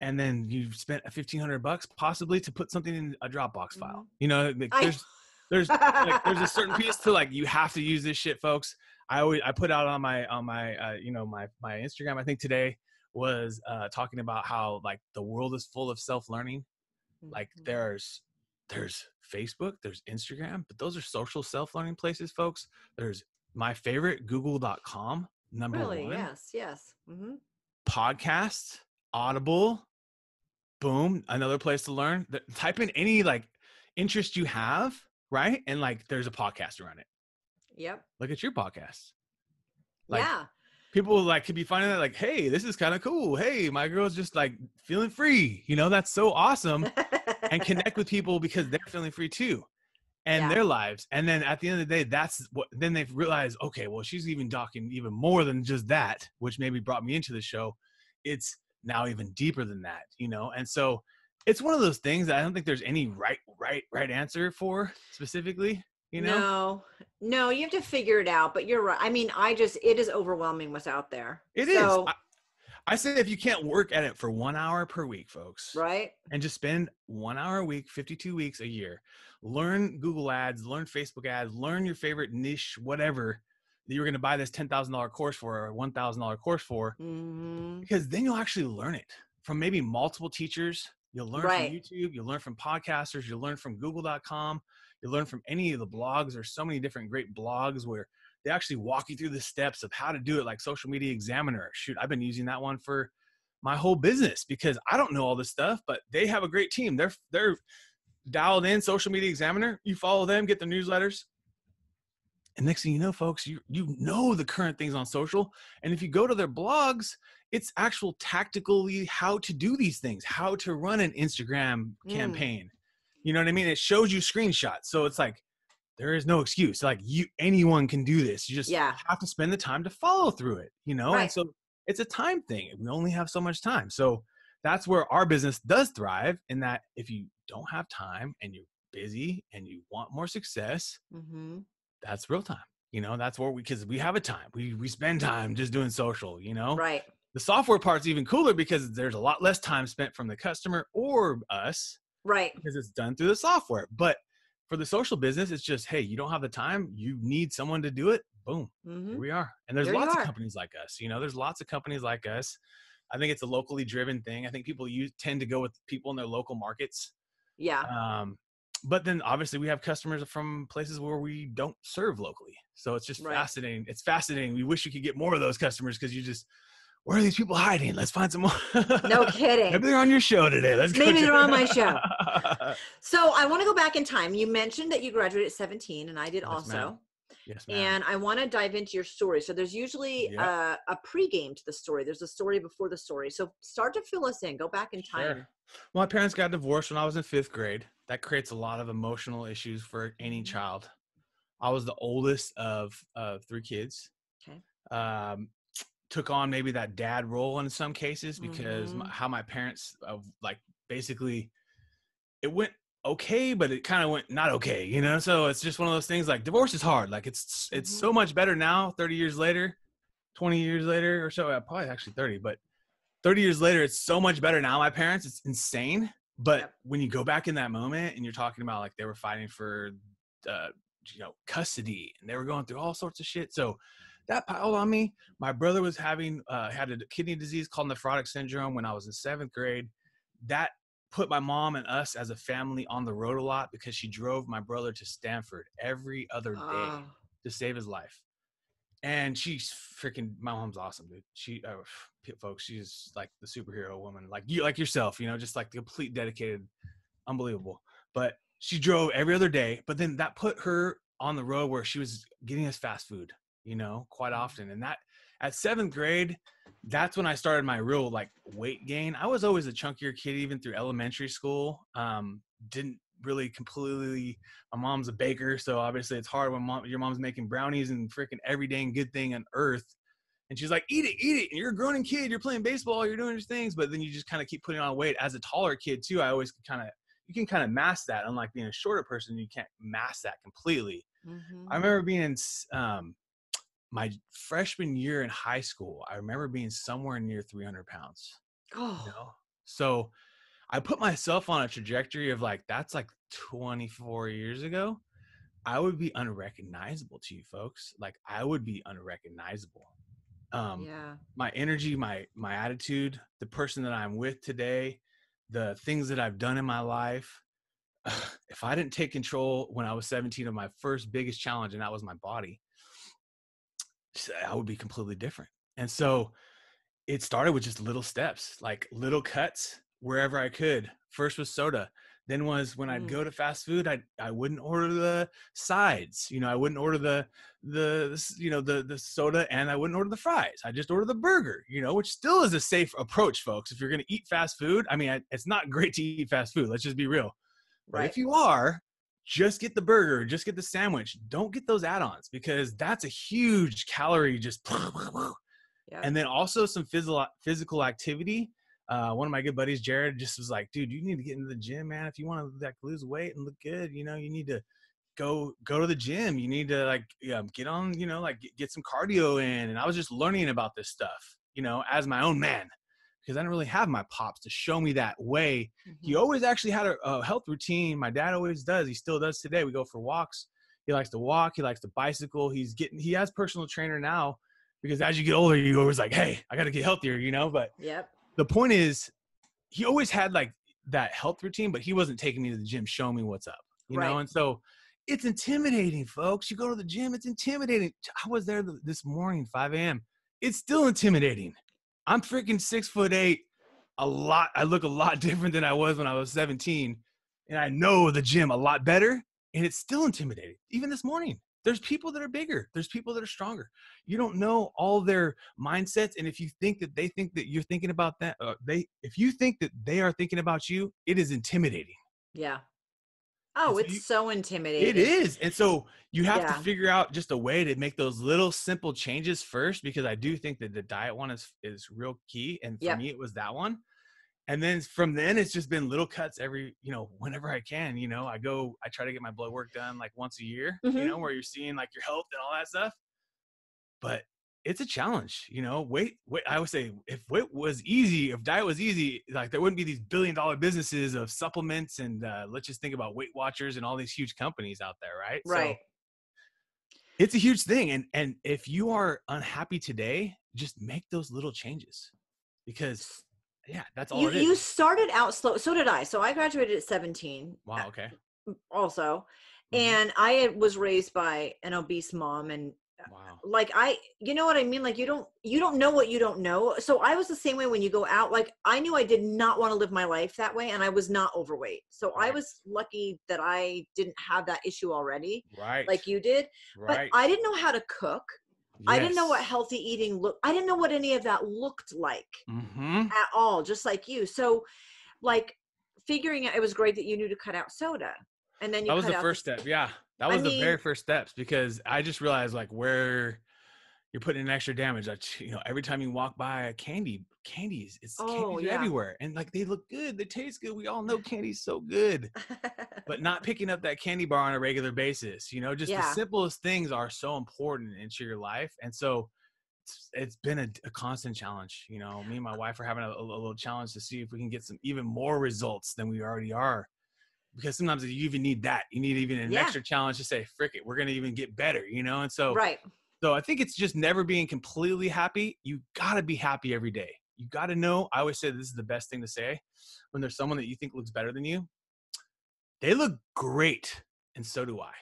and then you've spent 1500 bucks possibly to put something in a dropbox file mm-hmm. you know like there's I... there's like, there's a certain piece to like you have to use this shit folks I always I put out on my on my uh, you know my my Instagram. I think today was uh, talking about how like the world is full of self learning. Like mm-hmm. there's there's Facebook, there's Instagram, but those are social self learning places, folks. There's my favorite Google.com number really? one. Yes, yes. Mm-hmm. Podcast, Audible, boom, another place to learn. Type in any like interest you have, right? And like there's a podcast around it. Yep. Look at your podcast. Like, yeah. People like could be finding that like, hey, this is kind of cool. Hey, my girl's just like feeling free. You know, that's so awesome. and connect with people because they're feeling free too. And yeah. their lives. And then at the end of the day, that's what then they've realized, okay, well, she's even talking even more than just that, which maybe brought me into the show. It's now even deeper than that, you know? And so it's one of those things that I don't think there's any right, right, right answer for specifically you know no no you have to figure it out but you're right i mean i just it is overwhelming what's out there It so, is. I, I say if you can't work at it for one hour per week folks right and just spend one hour a week 52 weeks a year learn google ads learn facebook ads learn your favorite niche whatever that you're going to buy this $10000 course for or $1000 course for mm-hmm. because then you'll actually learn it from maybe multiple teachers you'll learn right. from youtube you'll learn from podcasters you'll learn from google.com you'll learn from any of the blogs. There's so many different great blogs where they actually walk you through the steps of how to do it, like Social Media Examiner. Shoot, I've been using that one for my whole business because I don't know all this stuff, but they have a great team. They're they're dialed in. Social Media Examiner. You follow them, get the newsletters. And next thing you know, folks, you you know the current things on social. And if you go to their blogs, it's actual tactically how to do these things, how to run an Instagram mm. campaign, you know what I mean? It shows you screenshots. So it's like there is no excuse. Like you anyone can do this. You just yeah. have to spend the time to follow through it, you know? Right. And so it's a time thing. We only have so much time. So that's where our business does thrive in that if you don't have time and you're busy and you want more success, mm-hmm. That's real time. You know, that's where we because we have a time. We we spend time just doing social, you know? Right. The software part's even cooler because there's a lot less time spent from the customer or us Right. Because it's done through the software. But for the social business, it's just, hey, you don't have the time, you need someone to do it. Boom. Mm-hmm. Here we are. And there's there lots of companies like us. You know, there's lots of companies like us. I think it's a locally driven thing. I think people use tend to go with people in their local markets. Yeah. Um, but then obviously we have customers from places where we don't serve locally. So it's just right. fascinating. It's fascinating. We wish you could get more of those customers because you just where are these people hiding? Let's find some more. no kidding. Maybe they're on your show today. Let's Maybe they're on my show. so I want to go back in time. You mentioned that you graduated at 17, and I did yes, also. Ma'am. Yes, ma'am. And I want to dive into your story. So there's usually yep. a, a pregame to the story. There's a story before the story. So start to fill us in. Go back in time. Sure. Well, my parents got divorced when I was in fifth grade. That creates a lot of emotional issues for any mm-hmm. child. I was the oldest of of three kids. Okay. Um, took on maybe that dad role in some cases because mm-hmm. my, how my parents uh, like basically it went okay but it kind of went not okay you know so it's just one of those things like divorce is hard like it's it's mm-hmm. so much better now 30 years later 20 years later or so uh, probably actually 30 but 30 years later it's so much better now my parents it's insane but yep. when you go back in that moment and you're talking about like they were fighting for uh, you know custody and they were going through all sorts of shit so that piled on me. My brother was having uh, had a kidney disease called nephrotic syndrome when I was in seventh grade. That put my mom and us as a family on the road a lot because she drove my brother to Stanford every other day oh. to save his life. And she's freaking my mom's awesome dude. She uh, folks she's like the superhero woman like you like yourself you know just like the complete dedicated unbelievable. But she drove every other day but then that put her on the road where she was getting us fast food you know quite mm-hmm. often. And that at seventh grade that's when i started my real like weight gain. I was always a chunkier kid even through elementary school um didn't really completely my mom's a baker so obviously it's hard when mom, your mom's making brownies and freaking every dang good thing on earth and she's like eat it eat it and you're a growing kid you're playing baseball you're doing these things but then you just kind of keep putting on weight as a taller kid too i always kind of you can kind of mask that unlike being a shorter person you can't mask that completely mm-hmm. i remember being in um, my freshman year in high school i remember being somewhere near 300 pounds oh you know? so I put myself on a trajectory of like that's like 24 years ago. I would be unrecognizable to you folks. Like I would be unrecognizable. Um yeah. my energy, my my attitude, the person that I'm with today, the things that I've done in my life. If I didn't take control when I was 17 of my first biggest challenge and that was my body, I would be completely different. And so it started with just little steps, like little cuts wherever I could. First was soda. Then was when I'd mm. go to fast food, I I wouldn't order the sides. You know, I wouldn't order the the you know the the soda and I wouldn't order the fries. I just order the burger. You know, which still is a safe approach, folks. If you're going to eat fast food, I mean, I, it's not great to eat fast food. Let's just be real. But right. if you are, just get the burger, just get the sandwich. Don't get those add-ons because that's a huge calorie just. Yeah. And then also some physical physical activity uh, one of my good buddies, Jared, just was like, dude, you need to get into the gym, man. If you want to like lose weight and look good, you know, you need to go go to the gym. You need to like um, get on, you know, like get, get some cardio in. And I was just learning about this stuff, you know, as my own man because I didn't really have my pops to show me that way. Mm-hmm. He always actually had a, a, health routine. My dad always does. He still does today. We go for walks. He likes to walk. He likes to bicycle. He's getting. He has personal trainer now because as you get older, you always like, hey, I got to get healthier, you know. But yep the point is he always had like that health routine, but he wasn't taking me to the gym, showing me what's up, you right. know? And so it's intimidating, folks. You go to the gym, it's intimidating. I was there this morning, 5 a.m. It's still intimidating. I'm freaking six foot eight. A lot. I look a lot different than I was when I was 17, and I know the gym a lot better, and it's still intimidating. Even this morning, there's people that are bigger there's people that are stronger. You don't know all their mindsets and if you think that they think that you're thinking about that uh, they if you think that they are thinking about you it is intimidating. Yeah. Oh so it's you, so intimidating. it is and so you have yeah. to figure out just a way to make those little simple changes first because i do think that the diet one is is real key and for yep. me it was that one and then from then it's just been little cuts every you know whenever i can you know i go i try to get my blood work done like once a year mm-hmm. you know where you're seeing like your health and all that stuff. But it's a challenge you know weight wait i would say if weight was easy if diet was easy like there wouldn't be these billion dollar businesses of supplements and uh, let's just think about weight watchers and all these huge companies out there right? Right. so, it's a huge thing and and if you are unhappy today just make those little changes because yeah, that's all you, You started out slow. So did I. So I graduated at 17. Wow. Okay. Also, mm-hmm. and I was raised by an obese mom and uh, wow. like i you know what i mean like you don't you don't know what you don't know so i was the same way when you go out like i knew i did not want to live my life that way and i was not overweight so right. i was lucky that i didn't have that issue already right like you did right. but i didn't know how to cook Yes. I didn't know what healthy eating looked. I didn't know what any of that looked like mm-hmm. at all, just like you. So, like figuring out, it was great that you knew to cut out soda, and then you that was the first the, step. Yeah, that was I the mean, very first steps because I just realized like where you're putting in extra damage. Like you know, every time you walk by a candy, candies, it's oh, candies yeah. everywhere, and like they look good, they taste good. We all know candy's so good, but not picking up that candy bar on a regular basis. You know, just yeah. the simplest things are so important into your life, and so it's, it's been a, a, constant challenge. You know, me and my uh wife are having a, a, little challenge to see if we can get some even more results than we already are. Because sometimes you even need that. You need even an yeah. extra challenge to say, "Frick it, we're going to even get better." You know, and so right so I think it's just never being completely happy. You got to be happy every day. You got to know. I always say this is the best thing to say when there's someone that you think looks better than you. They look great, and so do I.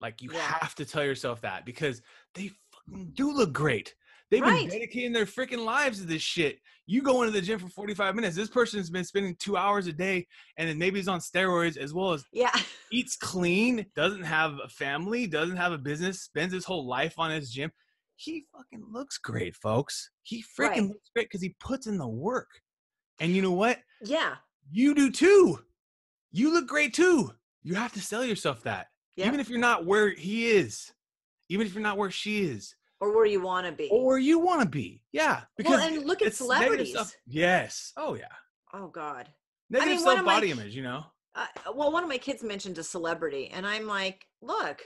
Like you yeah. have to tell yourself that because they do look great. They've right. been dedicating their freaking lives to this shit. You go into the gym for 45 minutes. This person's been spending two hours a day and then maybe he's on steroids as well as yeah. eats clean, doesn't have a family, doesn't have a business, spends his whole life on his gym. He fucking looks great, folks. He freaking right. looks great because he puts in the work. And you know what? Yeah. You do too. You look great too. You have to sell yourself that. Even if you're not where he is, even if you're not where she is or where you want to be. or where you want to be yeah because well, and look at celebrities. Yes oh yeah. Oh god. Negative I mean, self body image you know? Uh, well one of my kids mentioned a celebrity and i'm like look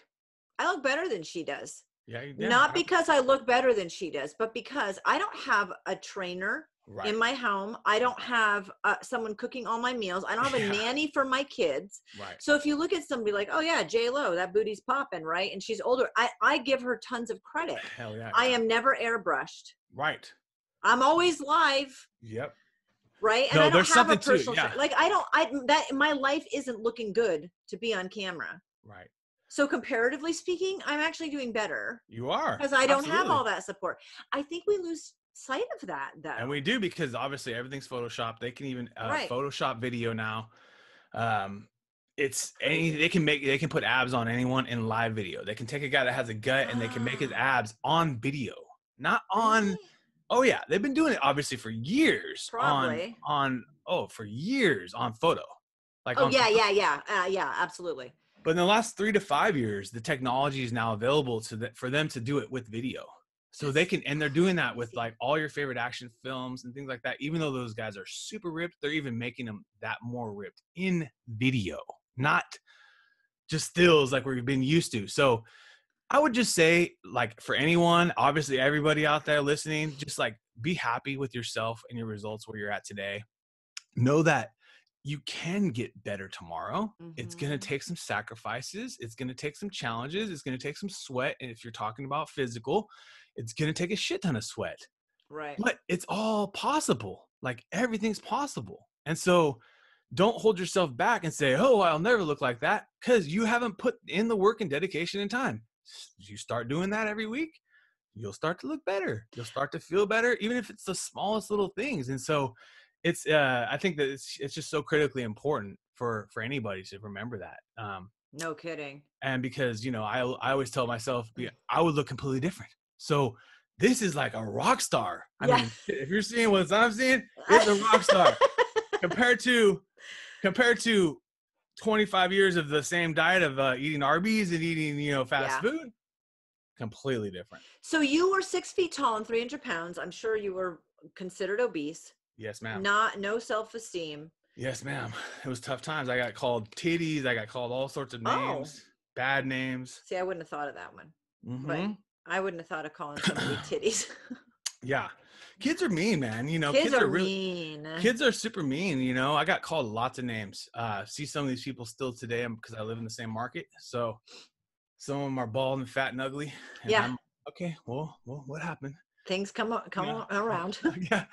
i look better than she does. Yeah, yeah not because i look better than she does but because i don't have a trainer right. in my home. I don't have uh, someone cooking all my meals. I don't have a yeah. nanny for my kids. Right. So if you look at somebody like, oh yeah, J Lo, that booty's popping, right? And she's older. I I give her tons of credit. Hell yeah. I am never airbrushed. Right. I'm always live. Yep. Right. And no, I don't have a personal too, yeah. like I don't I that my life isn't looking good to be on camera. Right. So comparatively speaking, I'm actually doing better. You are. Because I don't Absolutely. have all that support. I think we lose sight of that though. And we do because obviously everything's Photoshop. They can even uh, right. Photoshop video now. Um, it's any they can make they can put abs on anyone in live video. They can take a guy that has a gut and they can make his ah. abs on video, not on. Oh yeah, they've been doing it obviously for years. Probably on, on oh for years on photo. Like oh yeah, yeah, yeah, uh, yeah, absolutely. But in the last three to five years, the technology is now available to the, for them to do it with video so they can and they're doing that with like all your favorite action films and things like that even though those guys are super ripped they're even making them that more ripped in video not just stills like we've been used to so i would just say like for anyone obviously everybody out there listening just like be happy with yourself and your results where you're at today know that you can get better tomorrow. Mm-hmm. It's going to take some sacrifices. It's going to take some challenges. It's going to take some sweat. And if you're talking about physical, it's to take a shit ton of sweat. Right. But it's all possible. Like everything's possible. And so don't hold yourself back and say, oh, I'll never look like that because you haven't put in the work and dedication and time. You start doing that every week, you'll start to look better. You'll start to feel better, even if it's the smallest little things. And so it's, uh, I think that it's, it's just so critically important for, for anybody to remember that. Um, no kidding. And because, you know, I, I always tell myself, I would look completely different. So this is like a rock star. I yeah. mean, if you're seeing what I'm seeing, it's a rock star compared to compared to 25 years of the same diet of uh, eating Arby's and eating, you know, fast yeah. food. Completely different. So you were six feet tall and 300 pounds. I'm sure you were considered obese. Yes, ma'am. Not no self esteem. Yes, ma'am. It was tough times. I got called titties. I got called all sorts of oh. names, oh. bad names. See, I wouldn't have thought of that one. Mm-hmm. But I wouldn't have thought of calling somebody titties. yeah. Kids are mean, man. You know, kids, kids are, are, really mean. Kids are super mean. You know, I got called lots of names. Uh, see some of these people still today because I live in the same market. So some of them are bald and fat and ugly. And yeah. I'm, okay. Well, well, what happened? Things come come yeah. around. yeah.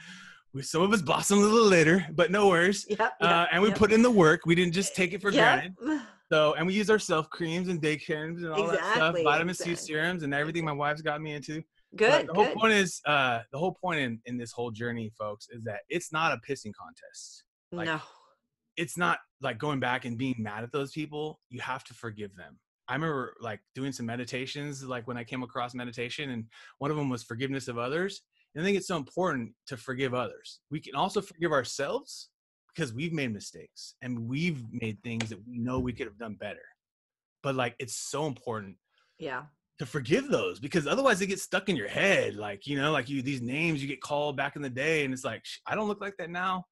We, some of us blossom a little later, but no worries. Yeah. yep, uh, and we yep. put in the work. We didn't just take it for yep. granted. So, and we use our self creams and day creams and all exactly, that stuff, vitamin exactly. C serums and everything my wife's got me into. Good. But the whole good. point is, uh, the whole point in, in this whole journey, folks, is that it's not a pissing contest. Like, no. It's not like going back and being mad at those people. You have to forgive them. I remember like doing some meditations, like when I came across meditation, and one of them was forgiveness of others. And I think it's so important to forgive others. We can also forgive ourselves because we've made mistakes and we've made things that we know we could have done better. But like it's so important. Yeah. To forgive those because otherwise they get stuck in your head. Like, you know, like you these names you get called back in the day and it's like, I don't look like that now.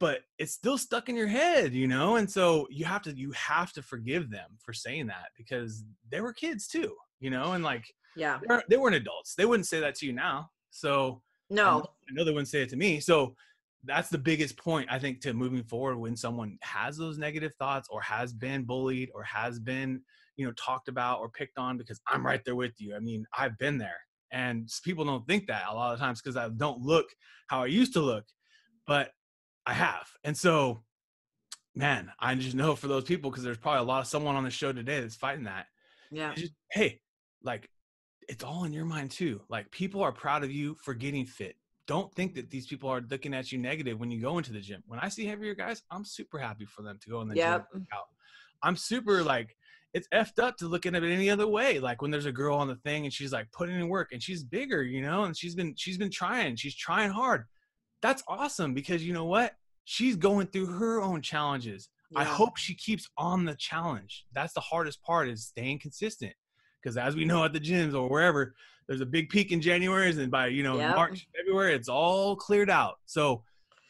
But it's still stuck in your head, you know? And so you have to you have to forgive them for saying that because they were kids too, you know, and like yeah, they weren't adults. They wouldn't say that to you now. So no, I know they wouldn't say it to me. So that's the biggest point I think to moving forward when someone has those negative thoughts or has been bullied or has been, you know, talked about or picked on because I'm right there with you. I mean, I've been there. And people don't think that a lot of times because I don't look how I used to look, but I have. And so, man, I just know for those people because there's probably a lot of someone on the show today that's fighting that. Yeah. Just, hey, like it's all in your mind too. Like people are proud of you for getting fit. Don't think that these people are looking at you negative when you go into the gym. When I see heavier guys, I'm super happy for them to go in the yep. gym. Out. I'm super like it's effed up to look at it any other way. Like when there's a girl on the thing and she's like putting in work and she's bigger, you know, and she's been she's been trying, she's trying hard. That's awesome because you know what? She's going through her own challenges. Yeah. I hope she keeps on the challenge. That's the hardest part is staying consistent because as we know at the gyms or wherever, there's a big peak in January, and by you know yep. March, February, it's all cleared out. So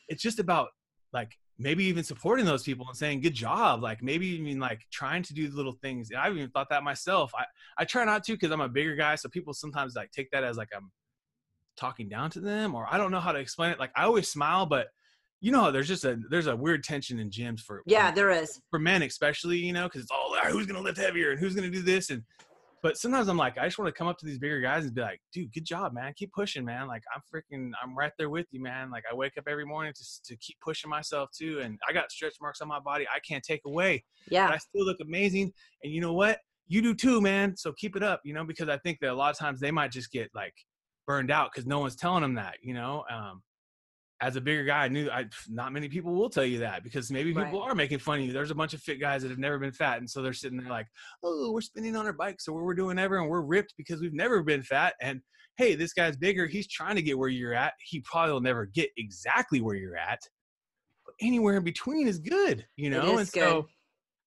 it's just about like maybe even supporting those people and saying good job. Like maybe even like trying to do little things. And i've even thought that myself. I i try not to because i'm a bigger guy so people sometimes like take that as like i'm talking down to them or i don't know how to explain it. Like i always smile but you know there's just a there's a weird tension in gyms for yeah there is. for men especially you know because it's all ah, who's gonna lift heavier and who's gonna do this? And but sometimes I'm like, I just want to come up to these bigger guys and be like, dude, good job, man. Keep pushing, man. Like I'm freaking, I'm right there with you, man. Like I wake up every morning to, to keep pushing myself too. And I got stretch marks on my body. I can't take away. Yeah. But I still look amazing. And you know what? You do too, man. So keep it up, you know, because I think that a lot of times they might just get like burned out because no one's telling them that, you know. Um, as a bigger guy, I knew I not many people will tell you that because maybe people right. are making fun of you. There's a bunch of fit guys that have never been fat, and so they're sitting there like, "Oh, we're spinning on our bikes, or we're doing ever, and we're ripped because we've never been fat." And hey, this guy's bigger. He's trying to get where you're at. He probably will never get exactly where you're at, but anywhere in between is good, you know. and good. so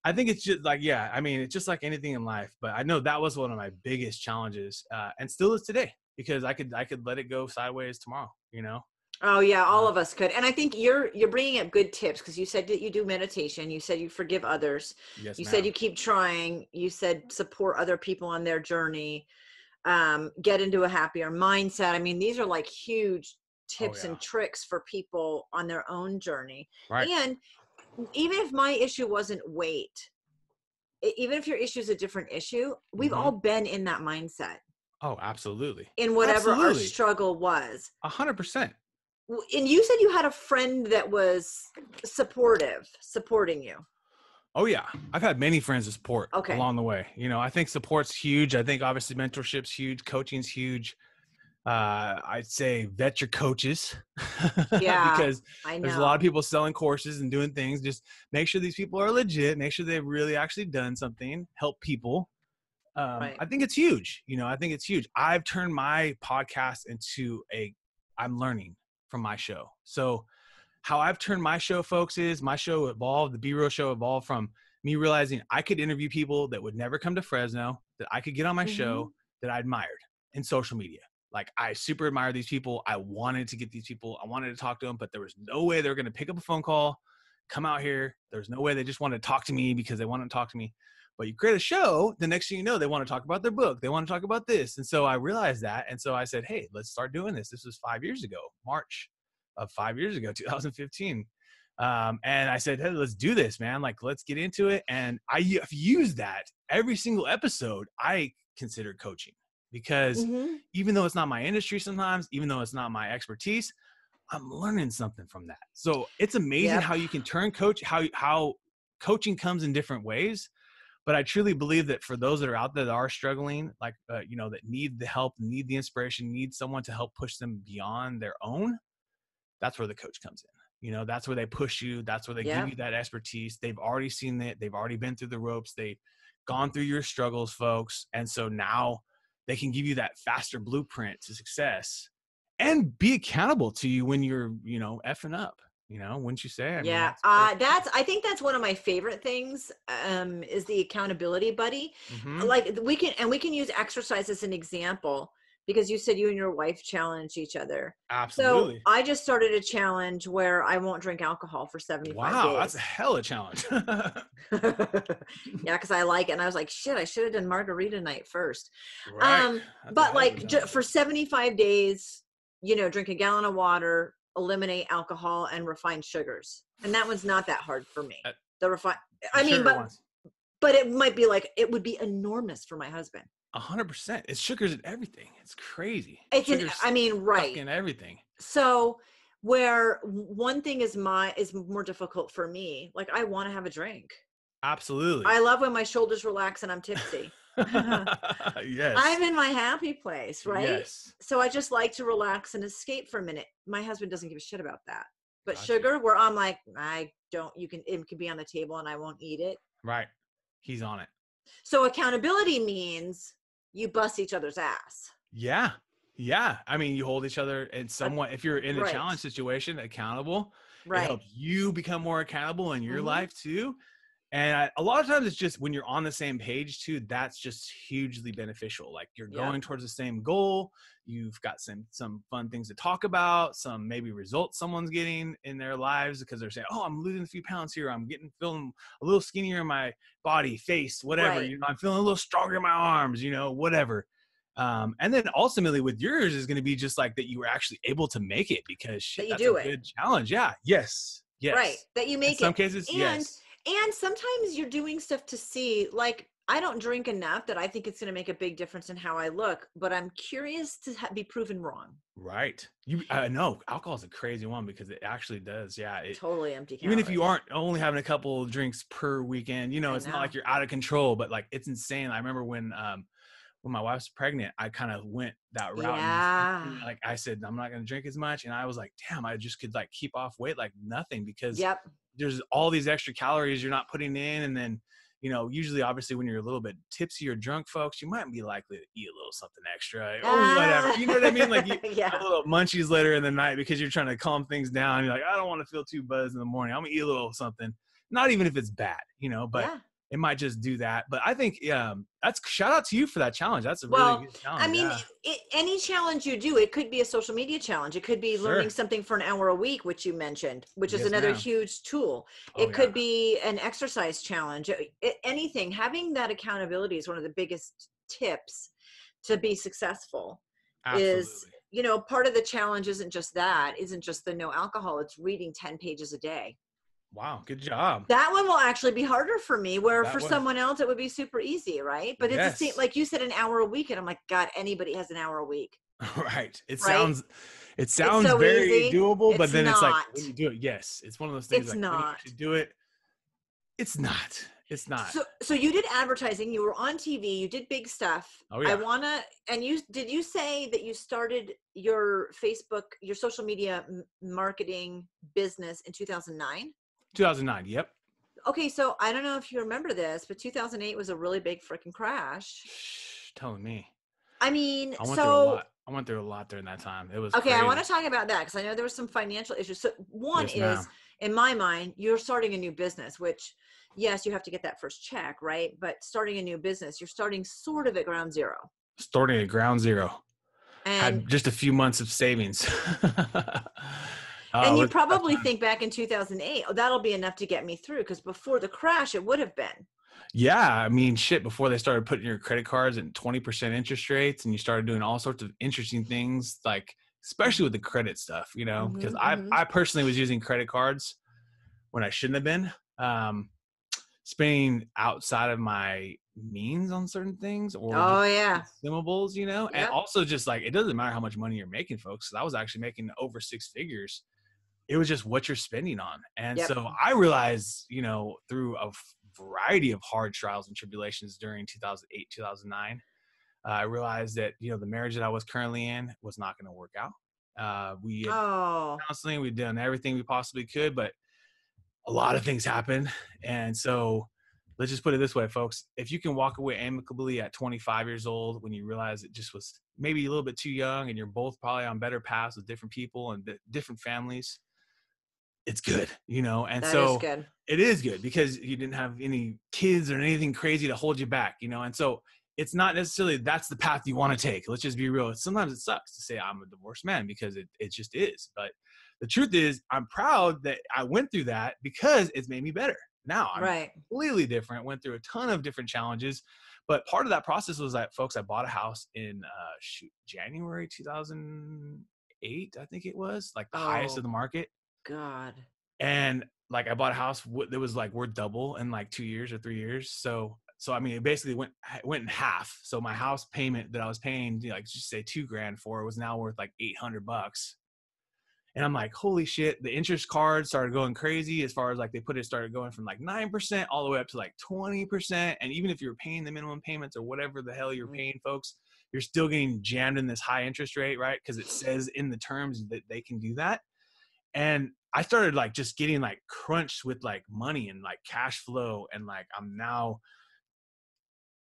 I think it's just like, yeah, I mean, it's just like anything in life. But I know that was one of my biggest challenges, uh, and still is today because I could I could let it go sideways tomorrow, you know. Oh yeah, all of us could. And I think you're you're bringing up good tips because you said that you do meditation, you said you forgive others. Yes, you said you keep trying, you said support other people on their journey. Um, get into a happier mindset. I mean, these are like huge oh, tips oh, yeah. and tricks for people on their own journey. Right. And even if my issue wasn't weight, even if your issue is a different issue, we've mm-hmm. all been in that mindset. Oh, absolutely. In whatever absolutely. our struggle was. A hundred percent and you said you had a friend that was supportive supporting you oh yeah i've had many friends to support okay. along the way you know i think support's huge i think obviously mentorship's huge coaching's huge uh, I'd say vet your coaches. Yeah, because there's a lot of people selling courses and doing things. Just make sure these people are legit. Make sure they've really actually done something. Help people. Um, right. I think it's huge. You know, I think it's huge. I've turned my podcast into a. I'm learning from my show. So how I've turned my show, folks, is my show evolved. The B Real show evolved from me realizing I could interview people that would never come to Fresno, that I could get on my mm-hmm. show that I admired in social media. Like I super admire these people. I wanted to get these people. I wanted to talk to them, but there was no way they were going to pick up a phone call, come out here. There's no way they just wanted to talk to me because they want to talk to me. But you create a show, the next thing you know, they want to talk about their book. They want to talk about this. And so I realized that. And so I said, hey, let's start doing this. This was five years ago, March of five years ago, 2015. Um, and I said, hey, let's do this, man. Like, let's get into it. And I have used that every single episode. I consider coaching because mm-hmm. even though it's not my industry sometimes, even though it's not my expertise, I'm learning something from that. So it's amazing yep. how you can turn coach, how, how coaching comes in different ways but i truly believe that for those that are out there that are struggling like uh, you know that need the help need the inspiration need someone to help push them beyond their own that's where the coach comes in. You know that's where they push you that's where they yeah. give you that expertise. They've already seen it they've already been through the ropes they've gone through your struggles folks and so now they can give you that faster blueprint to success and be accountable to you when you're you know effing up you know wouldn't you say? I yeah mean, that's, uh, that's i think that's one of my favorite things um is the accountability buddy. Mm-hmm. like we can and we can use exercise as an example because you said you and your wife challenge each other. Absolutely. So i just started a challenge where i won't drink alcohol for 75 wow days. that's a hell of a challenge. Yeah because i like it and i was like shit i should have done margarita night first. Right. um that's but like for 75 days you know drink a gallon of water eliminate alcohol and refined sugars. And that one's not that hard for me. Uh, the refine I mean, but ones. but it might be like it would be enormous for my husband. A hundred percent. It's sugars in everything. It's crazy. It's in, I mean, right. In everything. So where one thing is my is more difficult for me, like I want to have a drink. Absolutely. I love when my shoulders relax and I'm tipsy. yes. I'm in my happy place, right? Yes. So I just like to relax and escape for a minute. My husband doesn't give a shit about that. But Gotcha. sugar, where I'm like, I don't, you can, it can be on the table and I won't eat it. Right. He's on it. So accountability means you bust each other's ass. Yeah. Yeah. I mean, you hold each other and somewhat, if you're in a right. challenge situation, accountable, it Right. helps you become more accountable in your Mhm. life too. And I, a lot of times it's just when you're on the same page too, that's just hugely beneficial. Like you're Yeah. going towards the same goal. You've got some some fun things to talk about, some maybe results someone's getting in their lives because they're saying, "Oh, I'm losing a few pounds here. I'm getting feeling a little skinnier in my body, face, whatever. Right. You know, I'm feeling a little stronger in my arms. You know, whatever." Um, and then ultimately with yours is going to be just like that you were actually able to make it because shit, you that's do a it. good challenge. Yeah. Yes. Yes. Right. That you In make some cases, and yes. And sometimes you're doing stuff to see like i don't drink enough that i think it's going to make a big difference in how i look but i'm curious to ha- be proven wrong Right. You I know alcohol is a crazy one because it actually does. Yeah. It, totally empty even if you aren't only having a couple of drinks per weekend, you know, I it's not like you're out of control, but like it's insane. I remember when um when my wife's pregnant, I kind of went that route. Yeah. like I said, I'm not gonna drink as much. And I was like, damn, I just could like keep off weight like nothing because yep there's all these extra calories you're not putting in and then you know usually obviously when you're a little bit tipsy or drunk folks you might be likely to eat a little something extra or whatever you know what i mean like you have yeah a little munchies later in the night because you're trying to calm things down you're like i don't want to feel too buzzed in the morning i'm gonna eat a little something not even if it's bad you know but yeah. It might just do that but i think um that's shout out to you for that challenge that's a Well, really good challenge I mean, yeah. it, any challenge you do, it could be a social media challenge. It could be learning Sure. something for an hour a week, which you mentioned, which is another ma'am. huge tool. Oh, it could yeah. be an exercise challenge. It- anything. Having that accountability is one of the biggest tips to be successful. is- You know, part of the challenge isn't just that, isn't just the no alcohol. It's reading ten pages a day. Wow good job That one will actually be harder for me, where That for one- someone else it would be super easy, right? But it's the same, like you said, an hour a week, and I'm like, God, anybody has an hour a week. right it Right? sounds it sounds so very easy. doable but It's then it's like when you do it yes it's one of those things It's like when you not. do it it's not it's not So, so you did advertising. You were on TV. You did big stuff. Oh, yeah. I wanna. And you did you say that you started your Facebook, your social media marketing business in 2009? 2009 yep Okay, so I don't know if you remember this, but 2008 was a really big freaking crash. Shh, telling me I mean, i went through a so lot i went through a lot during that time it was okay, I want to talk about that because I know there was some financial issues. So one Yes, is, ma'am. in my mind, you're starting a new business, which yes, you have to get that first check, right? But starting a new business, you're starting sort of at ground zero. starting at ground zero And had just a few months of savings And you probably think back in 2008, oh, that'll be enough to get me through because before the crash, it would have been. Yeah, I mean, shit. Before they started putting your credit cards at twenty percent interest rates, and you started doing all sorts of interesting things, like especially with the credit stuff, you know, because Mhm, I mhm. I personally was using credit cards when I shouldn't have been, um, spending outside of my means on certain things, or Oh yeah, consumables, you know, and also just like it doesn't matter how much money you're making, folks. I was actually making over six figures. It was just what you're spending on, and Yep. so I realized, you know, through a variety of hard trials and tribulations during 2008, 2009, uh, I realized that you know the marriage that I was currently in was not going to work out. Uh, we had oh counseling, we'd done everything we possibly could, but a lot of things happened, and so let's just put it this way, folks. If you can walk away amicably at 25 years old when you realize it just was maybe a little bit too young and you're both probably on better paths with different people and di- different families, it's good, you know? And that is so good. it is good because you didn't have any kids or anything crazy to hold you back, you know? And so it's not necessarily that's the path you want to take. Let's just be real. Sometimes it sucks to say I'm a divorced man because it, it just is. But the truth is, I'm proud that I went through that because it's made me better. Now I'm Right. completely different. Went through a ton of different challenges, but part of that process was that, folks, I bought a house in uh, shoot January 2008, I think it was, like the highest Oh. of the market, God. and like I bought a house that was like worth double in like two years or three years. So, so I mean, it basically went went in half. So my house payment that I was paying, you know, like just say two grand for, was now worth like eight hundred bucks. And I'm like, holy shit, the interest card started going crazy as far as like they put it started going from like 9% all the way up to like 20%. And even if you're paying the minimum payments or whatever the hell you're mm. paying, folks, you're still getting jammed in this high interest rate, right? Because it says in the terms that they can do that. And I started like just getting like crunched with like money and like cash flow. And like I'm now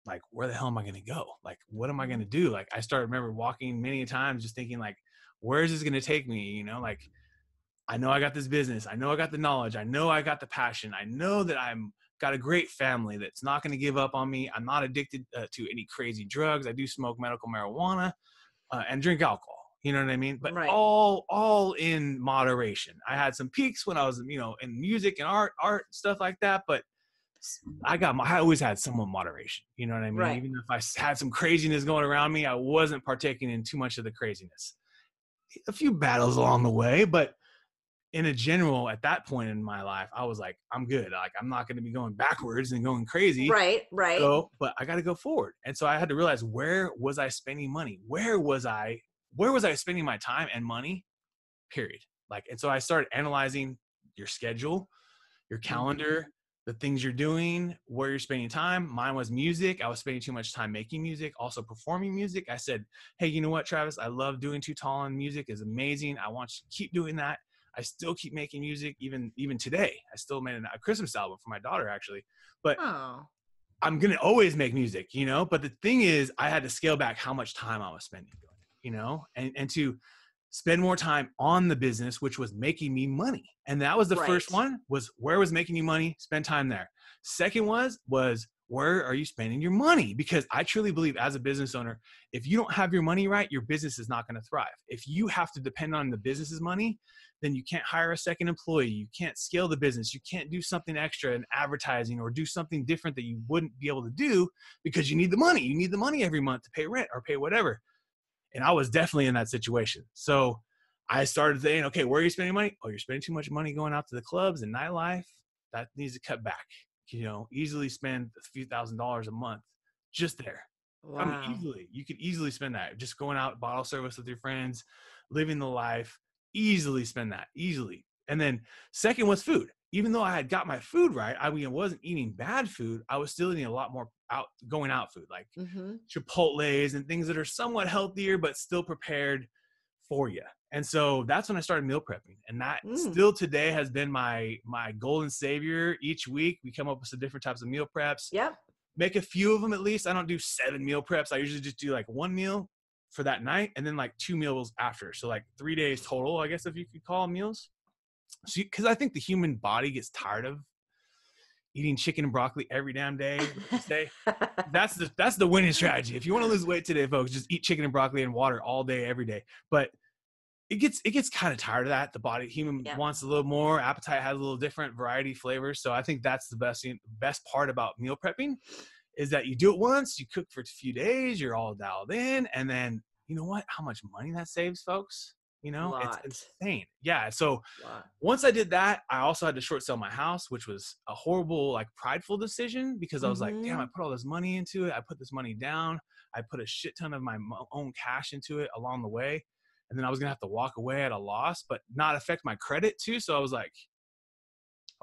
like, where the hell am I gonna go? Like, what am I gonna do? Like I started remember walking many times just thinking like, where is this going to take me? You know, like I know I got this business. I know I got the knowledge. I know I got the passion. I know that I'm got a great family that's not going to give up on me. I'm not addicted uh, to any crazy drugs. I do smoke medical marijuana uh, and drink alcohol. You know what I mean? But right. all all in moderation. I had some peaks when I was, you know, in music and art, art stuff like that. But I got my, I always had some moderation. You know what I mean? Right. Even if I had some craziness going around me, I wasn't partaking in too much of the craziness a few battles along the way, but in a general, at that point in my life, I was like, I'm good. Like, I'm not going to be going backwards and going crazy. Right, right. So, but I got to go forward. And so I had to realize where was I spending money? Where was I, where was I spending my time and money? Period. Like, and so I started analyzing your schedule, your mm-hmm. calendar, the things you're doing, where you're spending time. Mine was music. I was spending too much time making music, also performing music. I said, Hey, you know what, Travis? I love doing Too Tall on music is amazing. I want you to keep doing that. I still keep making music even even today. I still made a Christmas album for my daughter actually. But oh. I'm gonna always make music, you know. But the thing is, I had to scale back how much time I was spending you know, and and to spend more time on the business which was making me money. And that was the right. first one was where was making you money? Spend time there. Second was was where are you spending your money? Because i truly believe as a business owner if you don't have your money right your business is not going to thrive. If you have to depend on the business's money then you can't hire a second employee. You can't scale the business. You can't do something extra in advertising or do something different that you wouldn't be able to do because you need the money. You need the money every month to pay rent or pay whatever and I was definitely in that situation. So I started saying, okay, where are you spending money? Oh, you're spending too much money going out to the clubs and nightlife. That needs to cut back. You know, easily spend a few thousand dollars a month just there. Wow. I mean, easily. You could easily spend that. Just going out bottle service with your friends, living the life. Easily spend that. Easily. And then second was food even though I had got my food right, I mean, I wasn't eating bad food. I was still eating a lot more out going out food, like mm-hmm. Chipotle's and things that are somewhat healthier but still prepared for you. And so that's when I started meal prepping, and that mm. still today has been my my golden savior. Each week we come up with some different types of meal preps. Yep. Make a few of them at least. I don't do seven meal preps. I usually just do like one meal for that night, and then like two meals after. So like three days total, I guess if you could call meals because I think the human body gets tired of eating chicken and broccoli every damn day. day. that's the that's the winning strategy. If you want to lose weight today, folks, just eat chicken and broccoli and water all day, every day. But it gets it gets kind of tired of that. The body human yeah. wants a little more. Appetite has a little different variety flavors. So I think that's the best best part about meal prepping is that you do it once, you cook for a few days, you're all dialed in, and then you know what? How much money that saves, folks? You know, it's insane. Yeah. So once I did that, I also had to short sell my house, which was a horrible, like prideful decision because I was mm-hmm. like, damn, I mm-hmm. put all this money into it. I put this money down. I put a shit ton of my own cash into it along the way. And then I was going to have to walk away at a loss, but not affect my credit too. So I was like,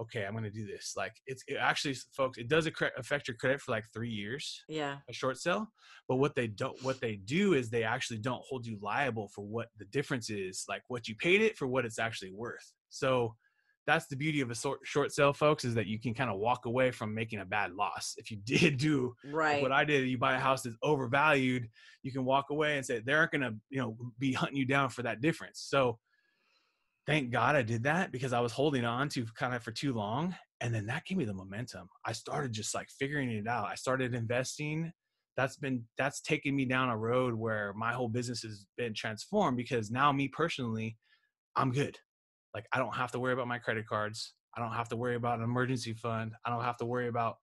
okay, I'm going to do this. Like it's it actually, folks, it does affect your credit for like three years. Yeah. A short sale. But what they don't, what they do is they actually don't hold you liable for what the difference is, like what you paid it for what it's actually worth. So that's the beauty of a short, short sale, folks, is that you can kind of walk away from making a bad loss. If you did do right. what I did, you buy a house that's overvalued, you can walk away and say they aren't going to, you know, be hunting you down for that difference. So thank God I did that because I was holding on to kind of for too long. And then that gave me the momentum. I started just like figuring it out. I started investing. That's been, that's taken me down a road where my whole business has been transformed because now, me personally, I'm good. Like, I don't have to worry about my credit cards. I don't have to worry about an emergency fund. I don't have to worry about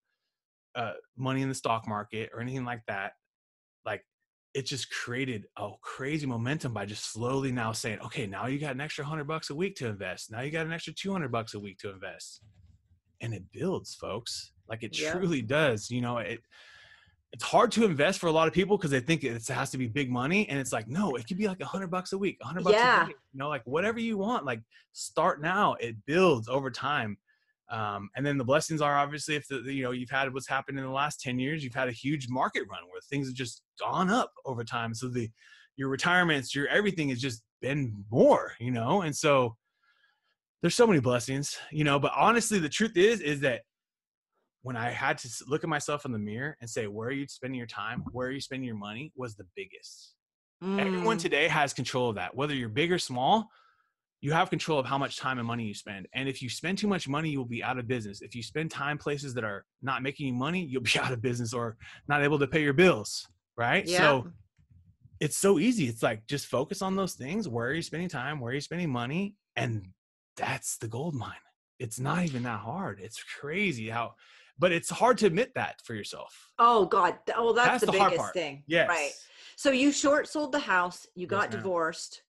uh, money in the stock market or anything like that. It just created a crazy momentum by just slowly now saying, okay, now you got an extra hundred bucks a week to invest. Now you got an extra 200 bucks a week to invest. And it builds folks like it yeah. truly does. You know, it, it's hard to invest for a lot of people because they think it has to be big money and it's like no it could be like a hundred bucks a week a hundred bucks yeah. a day you know like whatever you want like start now it builds over time um, and then the blessings are obviously if the you know you've had what's happened in the last 10 years you've had a huge market run where things have just gone up over time so the your retirements your everything has just been more you know and so there's so many blessings you know but honestly the truth is is that when I had to look at myself in the mirror and say, where are you spending your time? Where are you spending your money? was the biggest. Mm. Everyone today has control of that. Whether you're big or small, you have control of how much time and money you spend. And if you spend too much money, you'll be out of business. If you spend time places that are not making you money, you'll be out of business or not able to pay your bills. Right. Yeah. So it's so easy. It's like just focus on those things. Where are you spending time? Where are you spending money? And that's the gold mine. It's not even that hard. It's crazy how but it's hard to admit that for yourself. Oh God. Oh, that's, that's the, the biggest thing. Yes. Right. So you short sold the house, you got yes, divorced.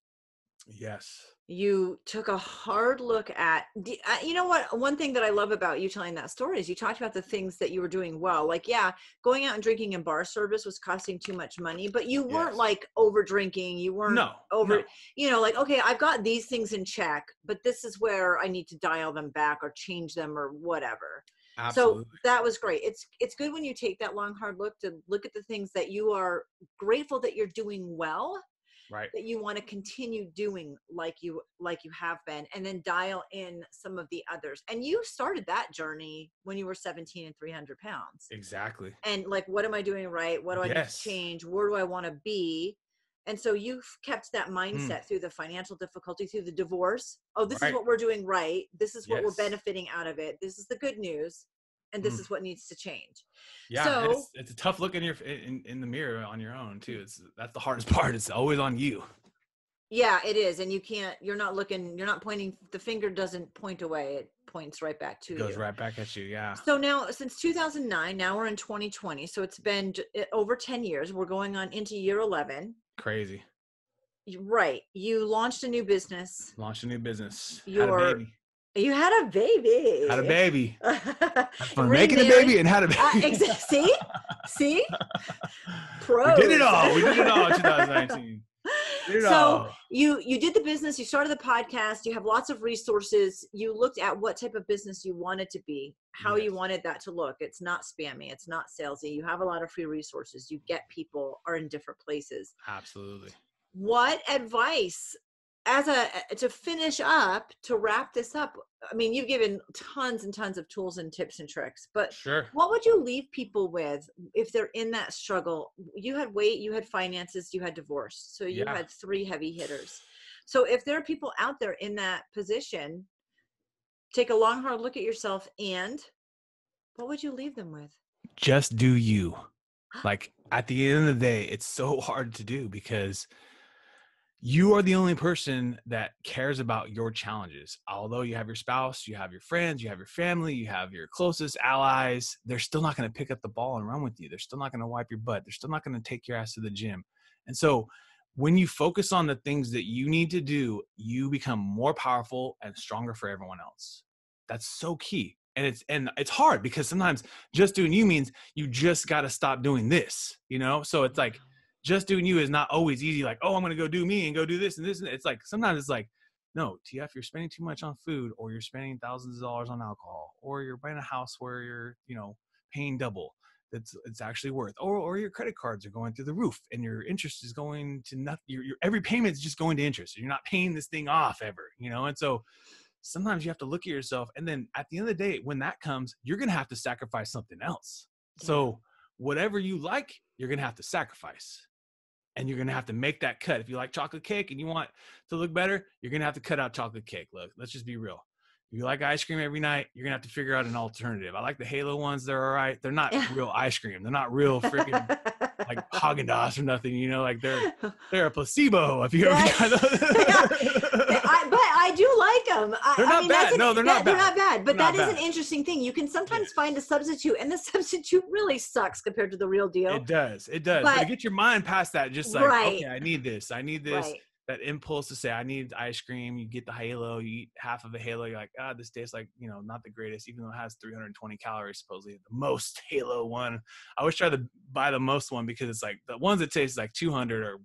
Yes. You took a hard look at, uh, you know what? One thing that I love about you telling that story is you talked about the things that you were doing well. Like, yeah, going out and drinking in bar service was costing too much money, but you weren't like over drinking. You weren't no, over, no. you know, like, okay, I've got these things in check, but this is where I need to dial them back or change them or whatever. Absolutely. So that was great. It's it's good when you take that long hard look to look at the things that you are grateful that you're doing well. Right. That you want to continue doing like you like you have been and then dial in some of the others. And you started that journey when you were 17 and 300 pounds. Exactly. And like what am I doing right? What do I yes. need to change? Where do I want to be? And so you've kept that mm. mindset mm. through the financial difficulty, through the divorce. Oh, this right. is what we're doing right. This is what yes. we're benefiting out of it. This is the good news, and this mm. is what needs to change. Yeah, so, it's, it's, a tough look in your in, in the mirror on your own too. It's that's the hardest part. It's always on you. Yeah, it is, and you can't. You're not looking. You're not pointing. The finger doesn't point away. It points right back to you. it goes you. right back at you. Yeah. So now, since 2009, now we're in 2020. So it's been over 10 years. We're going on into year 11 Crazy. Right. You launched a new business. Launched a new business. You're, had a baby. You had a baby. Had a baby. From making a baby and had a baby. Uh, exa- see? See? pro. We did it all. We did it all in 2019. so you you did the business you started the podcast you have lots of resources you looked at what type of business you wanted to be how yes. you wanted that to look it's not spammy it's not salesy you have a lot of free resources you get people are in different places absolutely what advice as a to finish up to wrap this up i mean you've given tons and tons of tools and tips and tricks but sure. what would you leave people with if they're in that struggle? You had weight you had finances you had divorce so you yeah. had three heavy hitters. So if there are people out there in that position take a long hard look at yourself and what would you leave them with? Just do you. Like at the end of the day it's so hard to do because you are the only person that cares about your challenges. Although you have your spouse, you have your friends, you have your family, you have your closest allies, they're still not going to pick up the ball and run with you. They're still not going to wipe your butt. They're still not going to take your ass to the gym. And so when you focus on the things that you need to do, you become more powerful and stronger for everyone else. That's so key. And it's and it's hard because sometimes just doing you means you just got to stop doing this, you know? So it's like just doing you is not always easy. Like, oh, I'm going to go do me and go do this and this. And it's like, sometimes it's like, no, TF, you're spending too much on food or you're spending thousands of dollars on alcohol or you're buying a house where you're, you know, paying double. That's it's actually worth, or or your credit cards are going through the roof, and your interest is going to nothing. Your, your every payment is just going to interest. You're not paying this thing off ever, you know. And so, sometimes you have to look at yourself, and then at the end of the day, when that comes, you're gonna have to sacrifice something else. So whatever you like, you're gonna have to sacrifice and you're gonna have to make that cut. If you like chocolate cake and you want to look better, you're gonna have to cut out chocolate cake. Look, let's just be real. If you like ice cream every night, you're gonna have to figure out an alternative. I like the Halo ones; they're all right. They're not real ice cream. They're not real freaking like Haagen Dazs or nothing. You know, like they're they're a placebo. If you ever got those. I, but I do like them. I, they're not I mean, bad. An, no, they're not bad. They're not bad. But that is bad. an interesting thing. You can sometimes yeah. find a substitute, and the substitute really sucks compared to the real deal. It does. It does. But, but get your mind past that, just like, right. okay, I need this. I need this. Right that impulse to say I need ice cream. You get the halo, you eat half of a halo. You're like, ah, this tastes like you know not the greatest, even though it has 320 calories supposedly. The most halo one. I always try to buy the most one because it's like the ones that taste like 200 are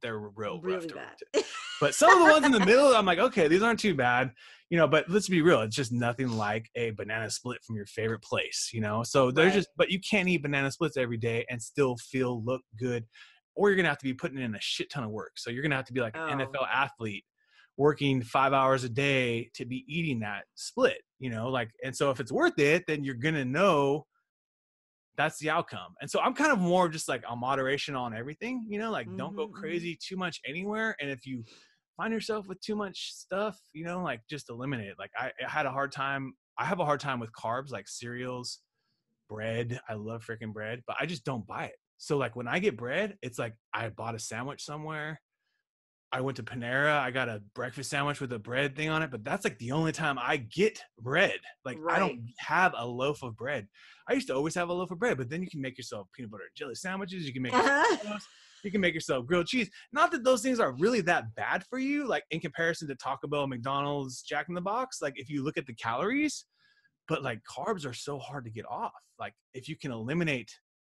they're real really rough bad. but some of the ones in the middle, I'm like, okay, these aren't too bad, you know. But let's be real, it's just nothing like a banana split from your favorite place, you know. So there's right. just, but you can't eat banana splits every day and still feel look good or you're gonna have to be putting in a shit ton of work. So you're gonna have to be like oh. an NFL athlete working five hours a day to be eating that split, you know, like and so if it's worth it, then you're gonna know that's the outcome. And so I'm kind of more just like a moderation on everything, you know, like mm-hmm. don't go mm-hmm, mm-hmm. crazy too much anywhere. And if you find yourself with too much stuff, you know, like just eliminate it. Like I, I had a hard time. I have a hard time with carbs like cereals, bread. I love freaking bread, but I just don't buy it. So like when I get bread, it's like I bought a sandwich somewhere. I went to Panera, I got a breakfast sandwich with a bread thing on it, but that's like the only time I get bread. Like right. I don't have a loaf of bread. I used to always have a loaf of bread, but then you can make yourself peanut butter and jelly sandwiches, you can make you can make yourself grilled cheese. Not that those things are really that bad for you, like in comparison to Taco Bell, McDonald's, Jack in the Box. Like if you look at the calories, but like carbs are so hard to get off. Like if you can eliminate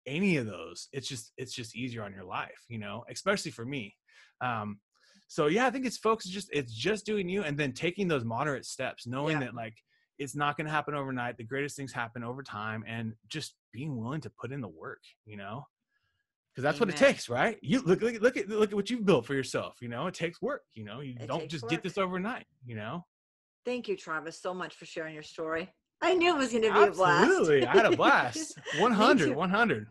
any of those it's just it's just easier on your life you know especially for me um so yeah i think it's folks just it's just doing you and then taking those moderate steps knowing yeah. that like it's not going to happen overnight the greatest things happen over time and just being willing to put in the work you know because that's Amen. what it takes right you look, look look at look at what you've built for yourself you know it takes work you know you it don't just work. get this overnight you know thank you travis so much for sharing your story I knew it was going to be Absolutely. a blast. Absolutely. I had a blast. 100, 100.